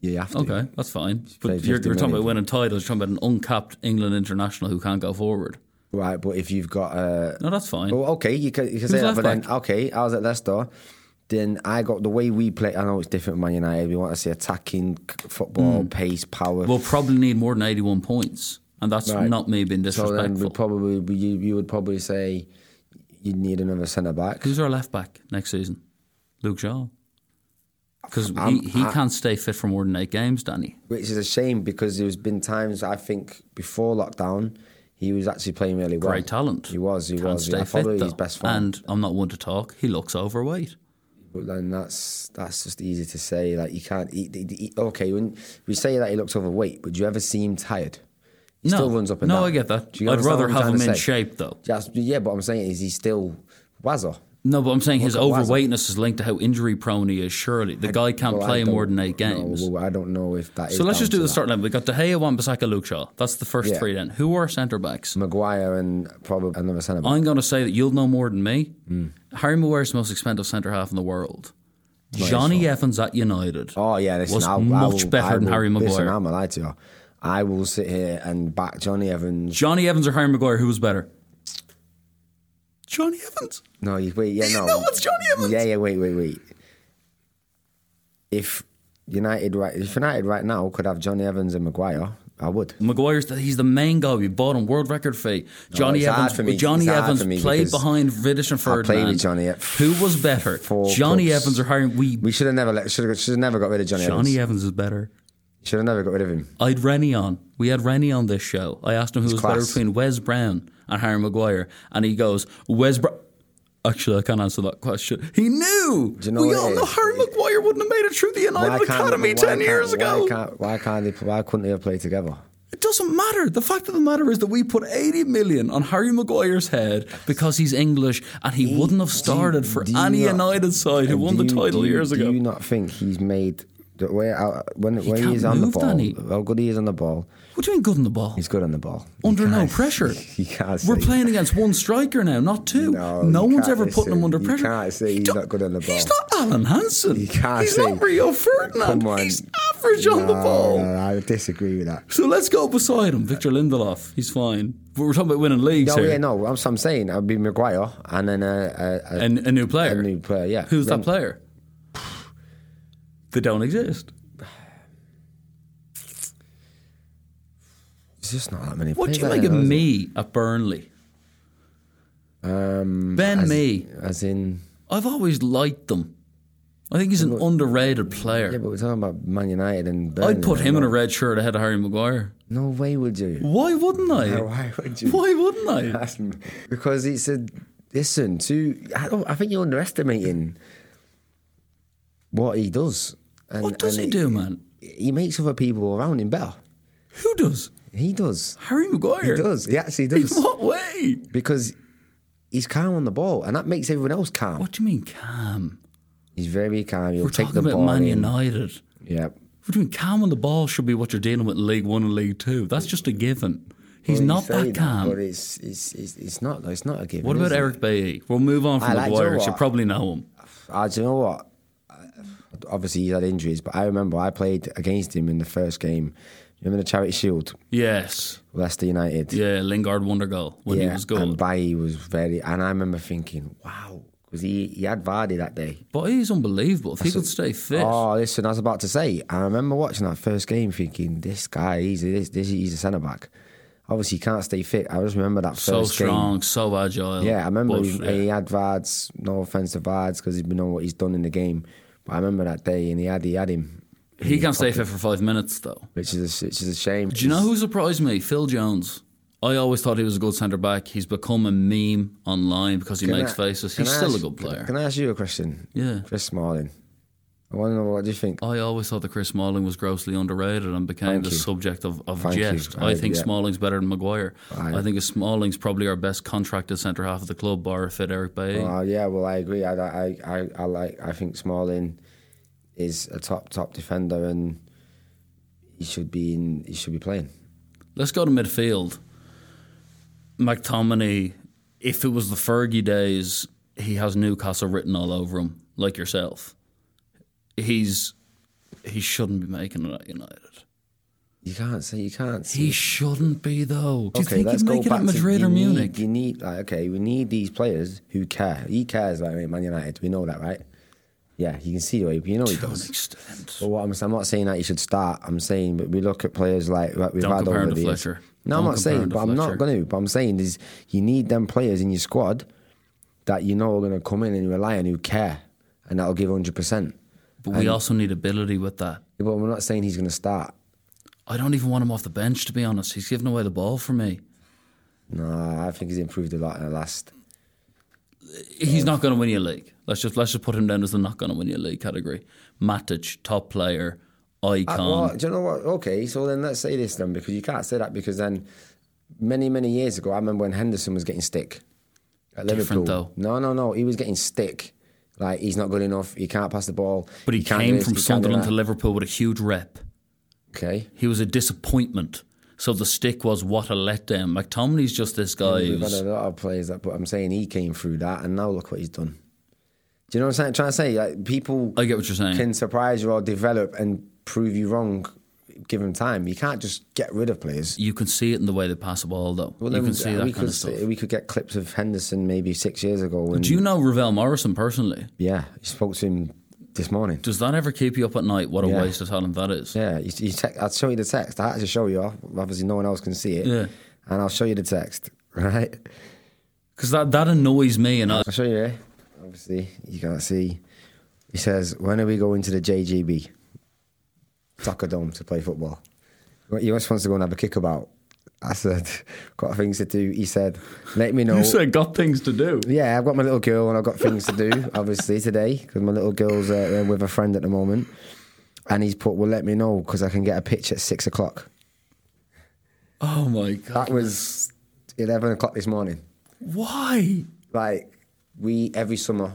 Yeah, you have to.
Okay, that's fine. But you're, you're talking about winning titles. You're talking about an uncapped England international who can't go forward.
Right, but if you've got uh,
No, that's fine.
Well, okay, you can, you can say that, but then okay, I was at Leicester. Then I got the way we play. I know it's different, with Man United. We want to see attacking football, hmm. pace, power.
We'll probably need more than 81 points. And that's
Right.
not me being disrespectful.
so then we probably we- you, you would probably say you'd need another centre back.
Who's our left back next season? Luke Shaw. Because he, he
I-
can't stay fit for more than eight games, Danny.
Which is a shame because there's been times I think before lockdown he was actually playing really well.
Great talent.
He was. He
Can't
was.
stay
I
fit, though.
his best form.
And I'm not one to talk. He looks overweight.
But then that's that's just easy to say. Like you can't. He- he- okay, when we say that he looks overweight, but do you ever see him tired? He
no,
still runs up and
no,
down.
I get that. I'd rather have him in shape, though.
Just, yeah, but I'm saying is he still Wazza?
No, but I'm saying his
Look at Wazza.
overweightness is linked to how injury prone he is. Surely the guy can't
Well,
play more than eight games.
know. Well, I don't know if that.
so let's just do the
that.
starting line. We got De Gea, Wan-Bissaka, Luke Shaw. That's the first
Yeah.
three. Then who are centre backs?
Maguire and probably another centre back.
I'm going to say that you'll know more than me.
Hmm.
Harry Maguire's the most expensive centre half in the world. Jonny Evans at United.
Oh yeah, listen,
was
I, I
much
will-
better
I
than Harry Maguire.
Listen, I'm a lie to you. I will sit here and back Jonny Evans.
Jonny Evans or Harry Maguire? Who was better? Jonny Evans.
No, you wait. Yeah,
You
no.
it's Jonny Evans.
Yeah, yeah. Wait, wait, wait. If United right, if United right now could have Jonny Evans and Maguire, I would.
Maguire's the, he's the main guy. We bought him world record fee. Jonny
it's
Evans. Jonny
It's
Evans played behind Vidic and
I
Ferdinand.
played with Jonny
Who was better? Jonny
clubs.
Evans or Harry? We
We should have never let. Should have. Should have never got rid of Jonny,
Jonny
Evans.
Evans is better.
Should have never got rid of him.
I'd Rennie on. We had Rennie on this show. I asked him who was better between Wes Brown and Harry Maguire, and he goes, Wes Brown. Actually, I can't answer that question. He knew.
Do you know
we all know? Harry Maguire wouldn't have made it through the United Academy ten years ago.
Why can't, why can't they? Why couldn't they have played together?
It doesn't matter. The fact of the matter is that we put 80 million on Harry Maguire's head because he's English and he wouldn't have started for
Do
any
not-
United side who won the title
do you-
years
do
ago.
you not think he's made The way out, uh, when
He
when he's on the ball,
Danny.
how good he is on the ball.
What do you mean good on the ball?
He's good on the ball.
Under no pressure.
You can't.
We're playing against one striker now, not two.
No,
No, one's ever putting him under
you
pressure.
can't say he's
don't-
good on the ball.
He's not Alan Hansen.
You can't
he's
say-
not Rio Ferdinand. He's average on the ball.
no, I disagree with that.
So let's go beside him, Victor Lindelof. He's fine. But we're talking about winning leagues
No,
here.
yeah, no. I'm, I'm saying I'd be Maguire and then a, a, a,
a new player.
a new player. Yeah.
Who's that player? They don't exist.
There's just not that many.
What do you make of Mee at Burnley?
Um,
Ben
as,
Mee.
as in.
I've always liked them. I think he's an underrated player.
Yeah, but we're talking about Man United and. Burnley,
I'd put him in a red shirt ahead of Harry Maguire.
No way would you.
Why wouldn't I?
Why would you?
Why wouldn't I?
That's because it's a listen to. I, don't, I think you're underestimating what he does. And,
What does he do, man?
He makes other people around him better.
Who does?
He does.
Harry Maguire.
He does. He actually
In
does.
what way?
because he's calm on the ball, and that makes everyone else calm.
What do you mean calm?
He's very calm. He'll
We're
take
talking
the
about
ball
Man
in.
United.
Yeah.
What do you mean calm on the ball should be what you're dealing with in League One and League Two? That's just a given. He's
Well,
not that calm.
but it's, it's it's it's not. It's not a given.
what about? Eric Bailly? We'll move on from
I like- do you know
You probably know him.
Uh, do you know what? Obviously, he's had injuries, but I remember I played against him in the first game. You remember the Charity Shield,
Yes.
Leicester United.
Yeah, Lingard wonder goal when he was
and
good.
Bailly was very. And I remember thinking, wow, because he he had Vardy that day.
But he's unbelievable. If he could stay fit.
Oh, listen, I was about to say. I remember watching that first game, thinking, this guy, he's this, this he's a centre back. Obviously, he can't stay fit. I just remember that
so
first game.
strong, so agile.
Yeah, I remember
But,
he,
yeah.
he had Vards. No offense to Vards because he's been on what he's done in the game. But I remember that day, and he had he had him,
He can't stay fit for five minutes though.
which is a, which is a shame.
Do you know who surprised me? Phil Jones. I always thought he was a good centre back. He's become a meme online because he
Can
makes
I-
faces. He's still a good player.
Can I ask you a question?
Yeah.
Chris Smalling. I want to know what do you think.
I always thought that Chris Smalling was grossly underrated and became
Thank
the
you.
subject of, of
Thank
jest.
I-
I think
yeah.
Smalling's better than Maguire.
I-
I, think Smalling's probably our best contracted centre half of the club, bar fit Eric Bailly.
Oh yeah, well I agree. I, I I I like. I think Smalling is a top top defender, and he should be in. He should be playing.
Let's go to midfield. McTominay, if it was the Fergie days, he has Newcastle written all over him, like yourself. He's he shouldn't be making it at United.
You can't say you can't. See
He shouldn't be though. Do you
okay,
think
let's
he'd
go
make it
back
at Madrid
to,
or
need-
Munich?
You need like okay, we need these players who care. He cares about Man United. We know that, right? Yeah, you can see you know he
to an
does.
extent.
But what I'm, I'm not saying that he should start. I'm saying, but we look at players like, like we've
Don't
had over the years. No, I'm
Don't
not
compare him
saying, but I'm
Fletcher.
not going to. But I'm saying is you need them players in your squad that you know are going to come in and rely on who care, and that'll give 100. percent
But we also need ability with that.
But we're not saying he's going to start.
I don't even want him off the bench to be honest. He's giving away the ball for me.
No, I think he's improved a lot in the last.
He's not going to win you a league. Let's just let's just put him down as the not going to win you a league category. Matic, top player, icon.
Uh, well, do you know what? Okay, so then let's say this then, because you can't say that because then many many years ago, I remember when Henderson was getting stick at
Different,
Liverpool.
though.
No, no, no, he was getting stick. Like he's not good enough. He can't pass the ball.
but he
can't
came
this,
from
he
Sunderland to. Liverpool with a huge rep.
Okay,
He was a disappointment. So the stick was what a letdown. McTominay's just this guy
we've
who's
had a lot of players that, but I'm saying he came through that, and now look what he's done. Do you know what I'm saying? trying to say like people
I get what you're saying.
can surprise you or develop and prove you wrong. Give them time. You can't just get rid of players.
you can see it in the way they pass the ball, though.
Well,
you can see that
we
kind
could
of stuff.
we could get clips of Henderson maybe six years ago. When,
Do you know Ravel Morrison personally?
Yeah, he spoke to him this morning.
Does that ever keep you up at night? What a
Yeah.
waste of talent that is.
Yeah, you, you te- I'll show you the text. I had to show you. Obviously, no one else can see it.
Yeah.
And I'll show you the text, right?
Because that, that annoys me. And I,
I'll show you here. Obviously, you can't see. He says, "When are we going to the JGB soccer dome to play football?" He just wants to go and have a kickabout. I said, "Got things to do." He said, "Let me know."
you said got things to do.
Yeah, I've got my little girl and I've got things to do, obviously, today, because my little girl's uh, with a friend at the moment. And he's put, well, let me know, because I can get a pitch at six o'clock.
Oh my god!
That was 11 o'clock this morning.
Why?
Like, we, every summer,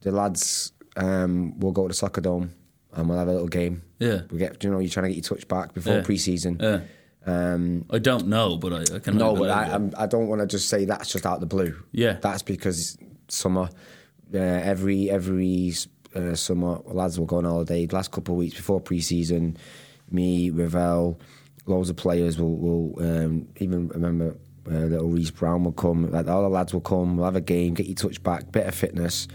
the lads um, will go to the soccer dome and we'll have a little game.
Yeah.
We get, you know, you're trying to get your touch back before
Yeah.
pre-season.
Yeah.
Um,
I don't know, but I, I can.
no, but I. I'm, I don't want to just say that's just out of the blue.
Yeah.
that's because summer, uh, every every uh, summer, lads will go on holiday. The last couple of weeks before pre-season, me, Ravel, loads of players will will um, even remember. Uh, little Reese Brown will come. Like all the lads will come. We'll have a game. Get your touch back. Bit of fitness.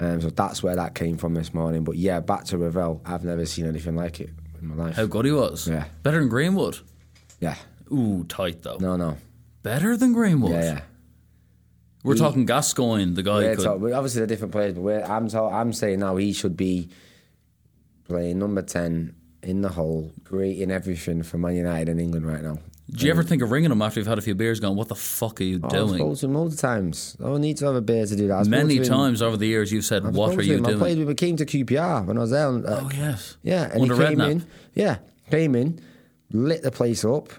Um, so that's where that came from this morning. But yeah, back to Ravel. I've never seen anything like it in my life.
How good he was.
Yeah.
Better than Greenwood.
Yeah.
Ooh, tight though.
No, no.
Better than Greenwood.
Yeah, yeah.
We're talking Gascoigne, the guy.
Yeah,
could,
so, well, obviously they're different players, but we're, I'm so, I'm saying now he should be playing number ten in the hole, creating everything for Man United and England right now.
Do you ever think of ringing him after you've had a few beers, going, "What the fuck are you
Oh, I've
doing?"
spoken to him loads of times. I don't need to have a beer to do that. I
Many
him-
times over the years, you've said,
I've
"What are you
him. I played
doing?"
with him. Came to QPR when I was there. uh,
Oh yes.
Yeah, and he came
Redknapp.
in. Yeah, came in, lit the place up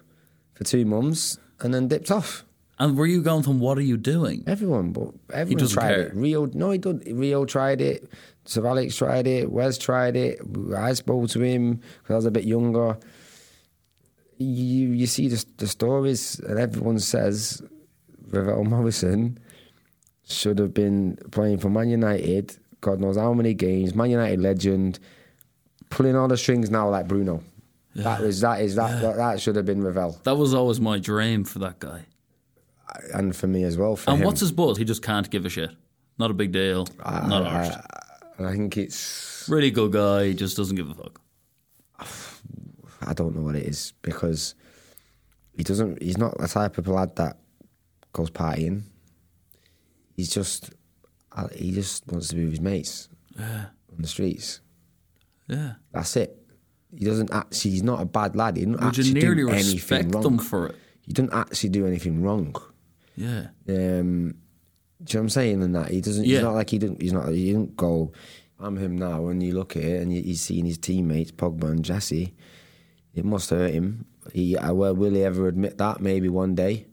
for two months, and then dipped off.
And were you going from, "What are you doing?"
Everyone, but everyone tried
care.
it. Rio, no, he did. Rio tried it. Sir Alex tried it. Wes tried it. I spoke to him because I was a bit younger. You you see the, the stories, and everyone says Ravel Morrison should have been playing for Man United. God knows how many games. Man United legend, pulling all the strings now like Bruno. That was that is that that, that should have been Ravel,
That was always my dream for that guy.
and for me as well. For
And
him.
what's his buzz? He just can't give a shit. Not a big deal. Not
I,
arsed.
I think it's
Really good guy. He just doesn't give a fuck.
I don't know what it is because he doesn't. He's not the type of lad that goes partying. He's just uh, he just wants to be with his mates on the streets.
Yeah.
That's it. He doesn't actually. He's not a bad lad. He doesn't
Would
actually do anything
respect
wrong.
them for it?
He doesn't actually do anything wrong.
Yeah.
Um, do you know what I'm saying? And that he doesn't.
Yeah.
He's not like he didn't. He's not. He didn't go. I'm him now, and you look at it, and you, he's seeing his teammates, Pogba and Jesse. It must hurt him. He, I, well, will he ever admit that? Maybe one day.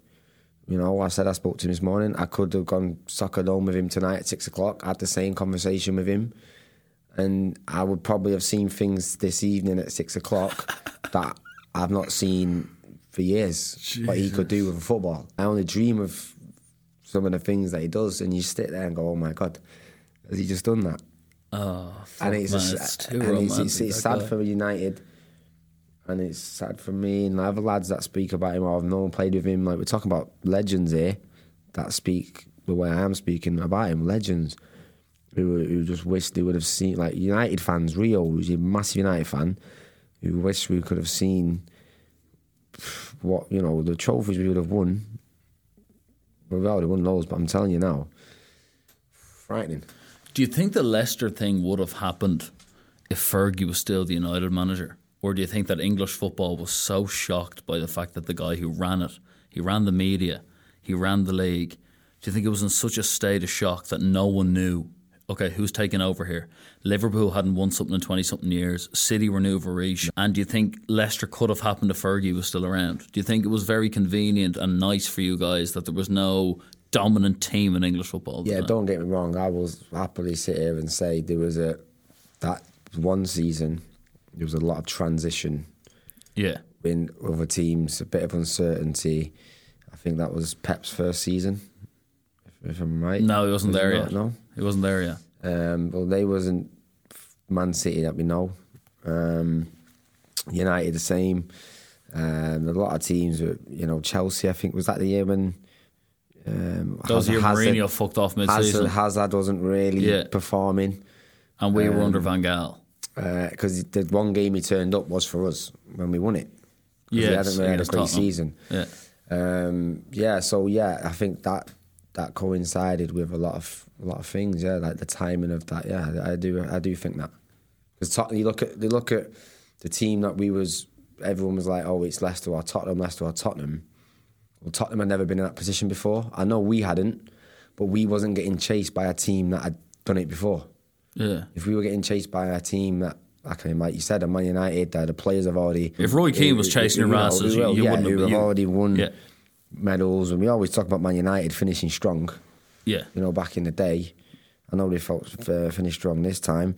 You know, I said I spoke to him this morning. I could have gone soccer home with him tonight at six o'clock. had the same conversation with him, and I would probably have seen things this evening at six o'clock that I've not seen for years. What he could do with a football. I only dream of some of the things that he does, and you sit there and go, "Oh my god, has he just done that?"
Oh, fuck,
and it's,
man, it's too
and it's, it's, it's sad
guy.
for United, and it's sad for me and the other lads that speak about him. Or I've known, played with him. Like we're talking about legends here that speak the way I am speaking about him. Legends who who just wish they would have seen like United fans. Rio, who's a massive United fan, who wish we could have seen what you know the trophies we would have won. We've already won those, but I'm telling you now, frightening.
Do you think the Leicester thing would have happened if Fergie was still the United manager? Or do you think that English football was so shocked by the fact that the guy who ran it, he ran the media, he ran the league, do you think it was in such a state of shock that no one knew, okay, who's taking over here? Liverpool hadn't won something in 20 something years, City were new for reach. And do you think Leicester could have happened if Fergie was still around? Do you think it was very convenient and nice for you guys that there was no dominant team in English football?
Yeah, don't get me wrong. I will happily sit here and say there was a that one season. There was a lot of transition
Yeah.
in other teams, a bit of uncertainty. I think that was Pep's first season, if, I'm right.
No, he wasn't
Was
there
not?
yet.
No.
he wasn't there yet.
Um, well, they wasn't Man City that we know. Um, United the same. Um, a lot of teams, were, you know, Chelsea. I think was that the year when um,
That was year
Hazard-
Mourinho fucked off mid-season,
Hazard, Hazard wasn't really
Yeah.
performing
and we
um,
were under Van Gaal.
because the one game he turned up was for us when we won it. 'Cause he hadn't really had a great season.
Yeah,
Um, yeah, so yeah, I think that that coincided with a lot of a lot of things. Yeah, like the timing of that. Yeah, I do I do think that because you look at you look at the team that we was everyone was like, oh, it's Leicester or Tottenham, Leicester or Tottenham. Well, Tottenham had never been in that position before. I know we hadn't, but we wasn't getting chased by a team that had done it before.
yeah.
If we were getting chased by a team that, like, like you said, a Man United, that the players have already.
If Roy Keane was chasing your
know,
asses,
who
you-
will,
you
yeah,
wouldn't have-
have
you-
already won
Yeah.
Medals, and we always talk about Man United finishing strong.
Yeah,
You know, back in the day, I know they folks uh, finished strong this time.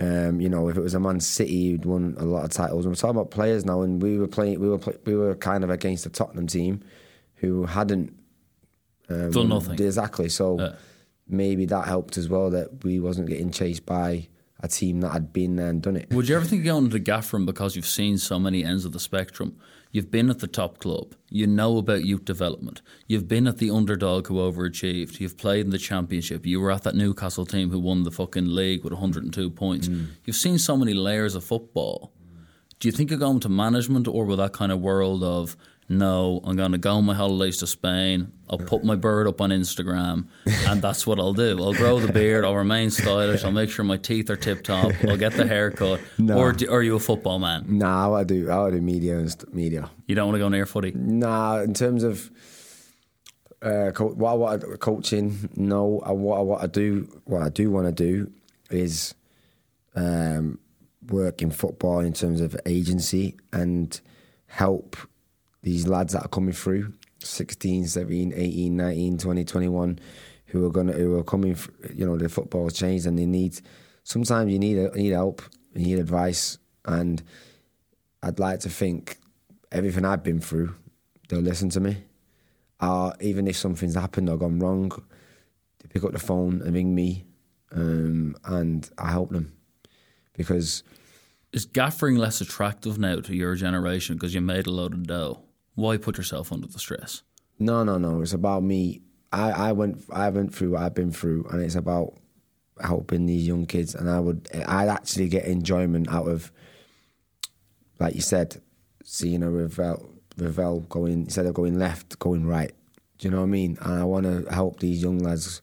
Um, you know, if it was a Man City who'd won a lot of titles, we're talking about players now, and we were playing, we were play, we were kind of against the Tottenham team, who hadn't um,
Done nothing.
exactly. So
Yeah.
maybe that helped as well that we wasn't getting chased by a team that had been there and done it.
Would you ever think of going to Gaffron because you've seen so many ends of the spectrum? You've been at the top club. You know about youth development. You've been at the underdog who overachieved. You've played in the championship. You were at that Newcastle team who won the fucking league with 102 points. Mm. You've seen so many layers of football. Do you think of going to management or with that kind of world of no, I'm going to go on my holidays to Spain. I'll put my bird up on Instagram, and that's what I'll do. I'll grow the beard. I'll remain stylish. I'll make sure my teeth are tip top. I'll get the haircut.
No.
Or, do, are you a football man?
Nah, I do. I do media and st- media.
You don't want to go near footy.
Nah, in terms of uh, co- what want coaching, no. I, what what I do, what I do want to do is um, work in football in terms of agency and help these lads that are coming through 16, 17, 18, 19, 20, 21 who are gonna who are coming you know the football's changed and they need sometimes you need need help you need advice. And I'd like to think everything I've been through they'll listen to me. Or even if something's happened or gone wrong they pick up the phone and ring me um, and I help them. Because
Is gaffering less attractive now to your generation because you made a load of dough? Why put yourself under the stress?
No, no, no. It's about me. I, I went I went through what I've been through and it's about helping these young kids and I would I'd actually get enjoyment out of like you said, seeing a Ravel Ravel going instead of going left, going right. Do you know what I mean? And I wanna help these young lads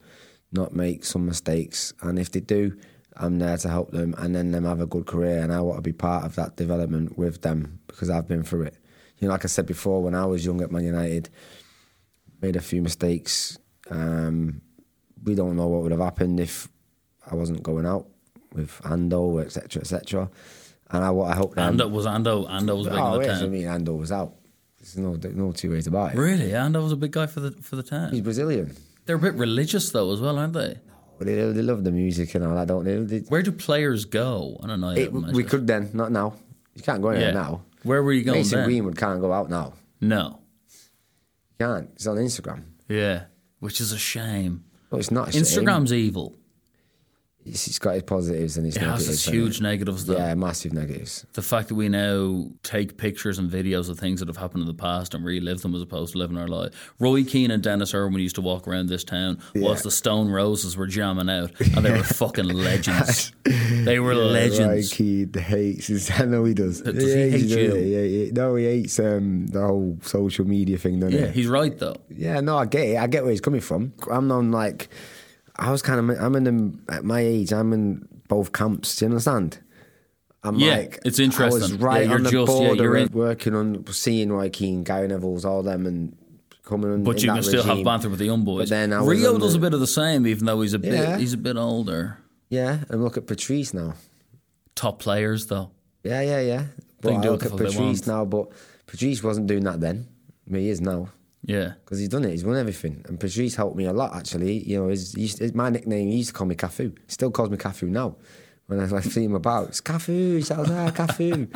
not make some mistakes and if they do, I'm there to help them and then them have a good career and I want to be part of that development with them because I've been through it. You know, like I said before, when I was young at Man United, made a few mistakes. Um, we don't know what would have happened if I wasn't going out with Ando, etc., etc. And I to help.
Ando was Ando. Ando was big
oh,
the
yes, I mean, Ando was out. There's no no two ways about it.
Really, Ando was a big guy for the for the
He's. Brazilian.
They're a bit religious though, as well, aren't they?
But they, they love the music and all that, don't they? They-
Where do players go on a night
it- we could then, not now. You can't go anywhere
Yeah.
now.
Where were you going
Mason
then?
Greenwood can't go out now.
No.
Can't. He's on Instagram.
Yeah, which is a shame.
Well, it's not. a shame.
Instagram's evil.
It's, it's got its positives and its
It has
negatives.
its
hasn't
huge
it?
negatives though.
Yeah, massive negatives.
The fact that we now take pictures and videos of things that have happened in the past and relive them as opposed to living our life. Roy Keane and Denis Irwin used to walk around this town whilst the Stone Roses were jamming out, and they were fucking legends. They were legends.
Right, Keane hates. his- I know he does.
Does he hate
hates,
you?
Yeah, yeah, yeah. No, he hates um, the whole social media thing, doesn't
Yeah,
he?
he's right though.
Yeah, no, I get it. I get where he's coming from. I'm on like, I was kind of, I'm in the, at my age, I'm in both camps. Do you understand? I'm
Yeah,
like,
it's
I
interesting.
was right
Yeah,
on the
just- yeah,
border,
you're in-
working on seeing Keane, Gary Neville's, all them, and coming on.
But you can still have banter with the young boys.
But then I
Rio does
the-
a bit of the same, even though he's a bit
Yeah.
he's a bit older.
Yeah, and look at Patrice now.
Top players though.
Yeah, yeah, yeah. But I look at Patrice now, but Patrice wasn't doing that then. I mean, he is now.
Yeah.
Because he's done it, he's won everything. And Patrice helped me a lot, actually. You know, his, his, his- my nickname, he used to call me Cafu. He still calls me Cafu now. When I like, see him about, it's Cafu, he shouts, ah, Cafu.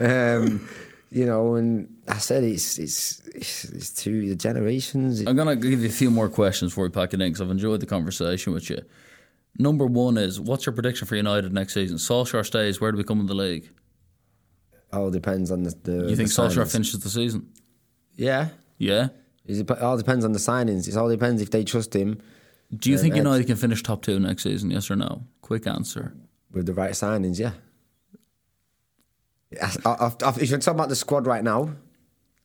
um, you know, and I said it's it's it's, it's two the generations.
I'm gonna give you a few more questions before we pack it in because I've enjoyed the conversation with you. Number one is what's your prediction for United next season? Solskjaer stays. Where do we come in the league?
all depends on the. the
You think
the
Solskjaer finishes the season?
Yeah.
Yeah.
It all depends on the signings. It all depends if they trust him
Do you uh, think
Ed.
United can finish top two next season? Yes or no? Quick answer.
with the right signings. Yeah. I, I, I, if you're talking about the squad right now,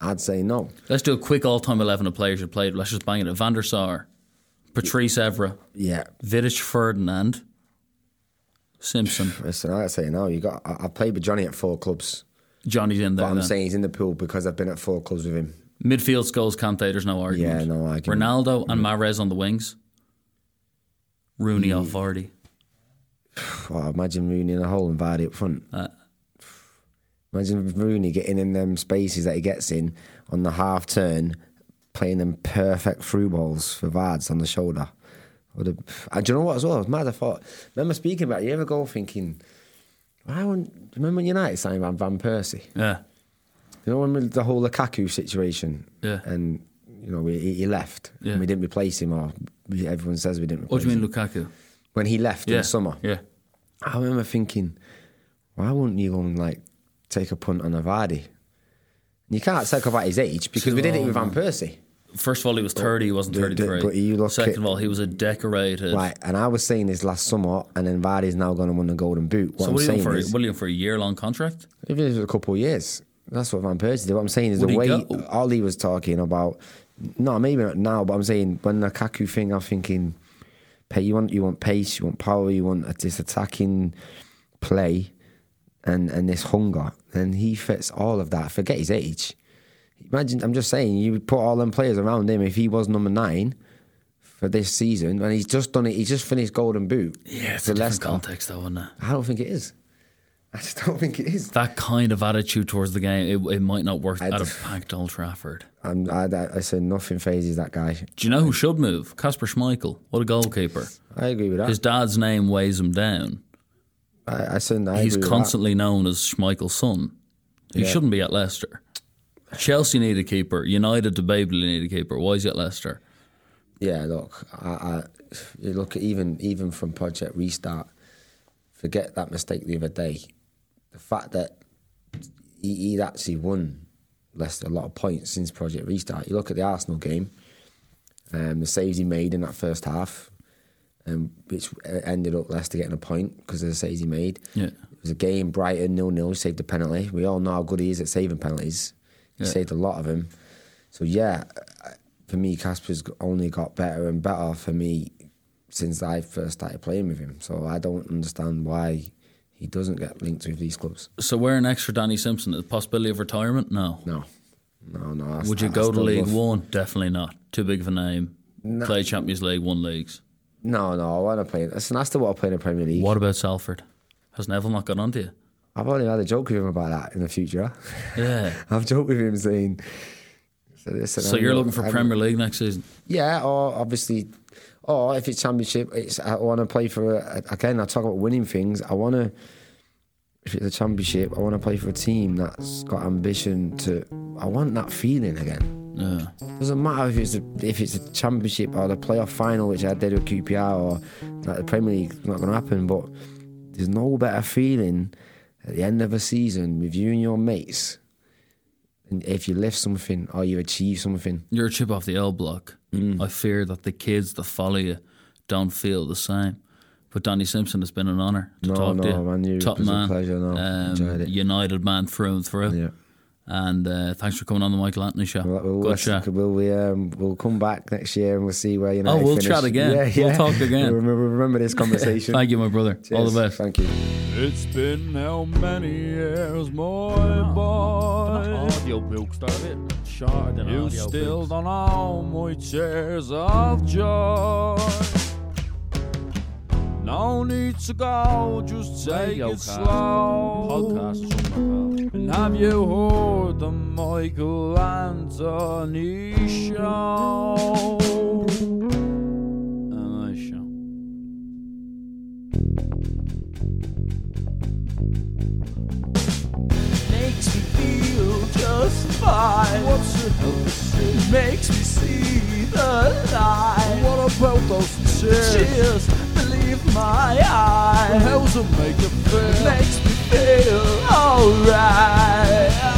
I'd say no.
Let's do a quick all-time eleven of players who played. Let's just bang it. Van der Sar, Patrice Evra,
Yeah.
Vidic Ferdinand, Simpson.
Listen, I'd say no. You got. I, I played with Jonny at four clubs,
Jonny's in
but. I'm
then.
saying he's in the pool because I've been at four clubs with him.
Midfield goals Kante. There's no argument.
Yeah, no argument.
Ronaldo and Mahrez on the wings. Rooney off Vardy.
Oh, imagine Rooney in a hole and Vardy up front.
Uh,
Imagine Rooney getting in them spaces that he gets in on the half turn, playing them perfect through balls for Vards on the shoulder. Have, and do you know what as well? I was mad. I thought, remember speaking about it a year ago, thinking, why wouldn't, do you remember when United signed Van Persie?
Yeah.
You know, when we- the whole Lukaku situation,
Yeah.
and you know, he, he left,
Yeah.
and we didn't replace him, or we- everyone says we didn't. Replace him.
What do you mean,
him.
Lukaku?
When he left in the summer,
Yeah.
I remember thinking, why wouldn't you go and like take a punt on a Vardy? You can't talk about his age because we did it with Van Persie.
First of all, he was 30, he wasn't
But-
33.
but you look
Second of all, he was a decorated.
Right, and I was saying this last summer, and then Vardy's now going to win the Golden Boot. What
So what are you
saying
for?
is,
What are you for a year long contract?
if it was a couple of years, that's what Van Persie did. What I'm saying is
Would
the way
go?
Ollie was talking about. No, maybe not now, but I'm saying when the Kaku thing, I'm thinking, pay. You want you want pace, you want power, you want this attacking play, and and this hunger, and he fits all of that. Forget his age. Imagine, I'm just saying, you put all them players around him. If he was number nine for this season, and he's just done it, he's just finished Golden Boot.
Yeah, it's a different
Leicester.
context, though, isn't it?
I don't think it is. I just don't think it is.
That kind of attitude towards the game, it, it might not work
I
a
just-
packed Old Trafford.
I'm, I, I, I said nothing phases that guy.
Do you know who should move? Kasper Schmeichel. What a goalkeeper.
I agree with that.
His dad's name weighs him down.
I, I said I
He's constantly known as Schmeichel's son. He
Yeah.
shouldn't be at Leicester. Chelsea need a keeper. United debatably need a keeper. Why is he at Leicester?
Yeah, look, I, I, look at even even from Project Restart. Forget that mistake the other day. The fact that he, he'd actually won Leicester a lot of points since Project Restart. You look at the Arsenal game, um, the saves he made in that first half, um, which ended up Leicester getting a point because of the saves he made.
Yeah.
It was a game, Brighton nil nil. He saved the penalty. We all know how good he is at saving penalties. He
Yeah.
saved a lot of them. So yeah, for me, Kasper's only got better and better for me since I first started playing with him. So I don't understand why he doesn't get linked with these clubs.
So where next for Danny Simpson? The possibility of retirement? No.
No, no, no.
Would you go to League
love-
One? Definitely not. Too big of a name. Play Champions League, one leagues.
No, no. I want to play. Listen, I still want to play in the Premier League.
What about Salford? Has Neville not got onto you?
I've only had a joke with him about that in the future.
Yeah.
I've joked with him saying. So,
So you're looking for
I'm-
Premier League next season?
Yeah, or obviously, or if it's championship, it's I want to play for. A, again, I talk about winning things. I want to. If it's a championship, I want to play for a team that's got ambition to. I want that feeling again.
Yeah.
Doesn't matter if it's a, if it's a championship or the playoff final, which I did with QPR, or like the Premier League. Not going to happen. But there's no better feeling at the end of a season with you and your mates. And if you lift something or you achieve something,
You're a chip off the L block.
Mm.
I fear that the kids that follow you don't feel the same. But Danny Simpson, it's been an honour to
No,
talk to you.
man, you-
Top
it was a
man,
pleasure, no,
um,
it.
United man through and through.
yeah.
And uh, thanks for coming on the Michael Anthony show.
We'll, we'll,
Good chat.
we'll, we, um, we'll come back next year and we'll see where you know.
Oh, we'll finish. chat again. yeah We'll talk again.
We'll remember, remember this conversation.
Thank you, my brother. All the best.
Thank you.
It's been how many years, my boy?
Audiobooks, they're a bit shorter
You
audiobooks.
still don't know my tears of joy. No need to go, just take
Radio
it
cast.
slow.
Podcast, something like.
And have you heard the Michael Anthony show?
A nice show.
Makes me feel just fine. What's it help see? Makes me see the light. What about those tears? Tears, believe my eyes. How's it make you feel? Makes me feel alright.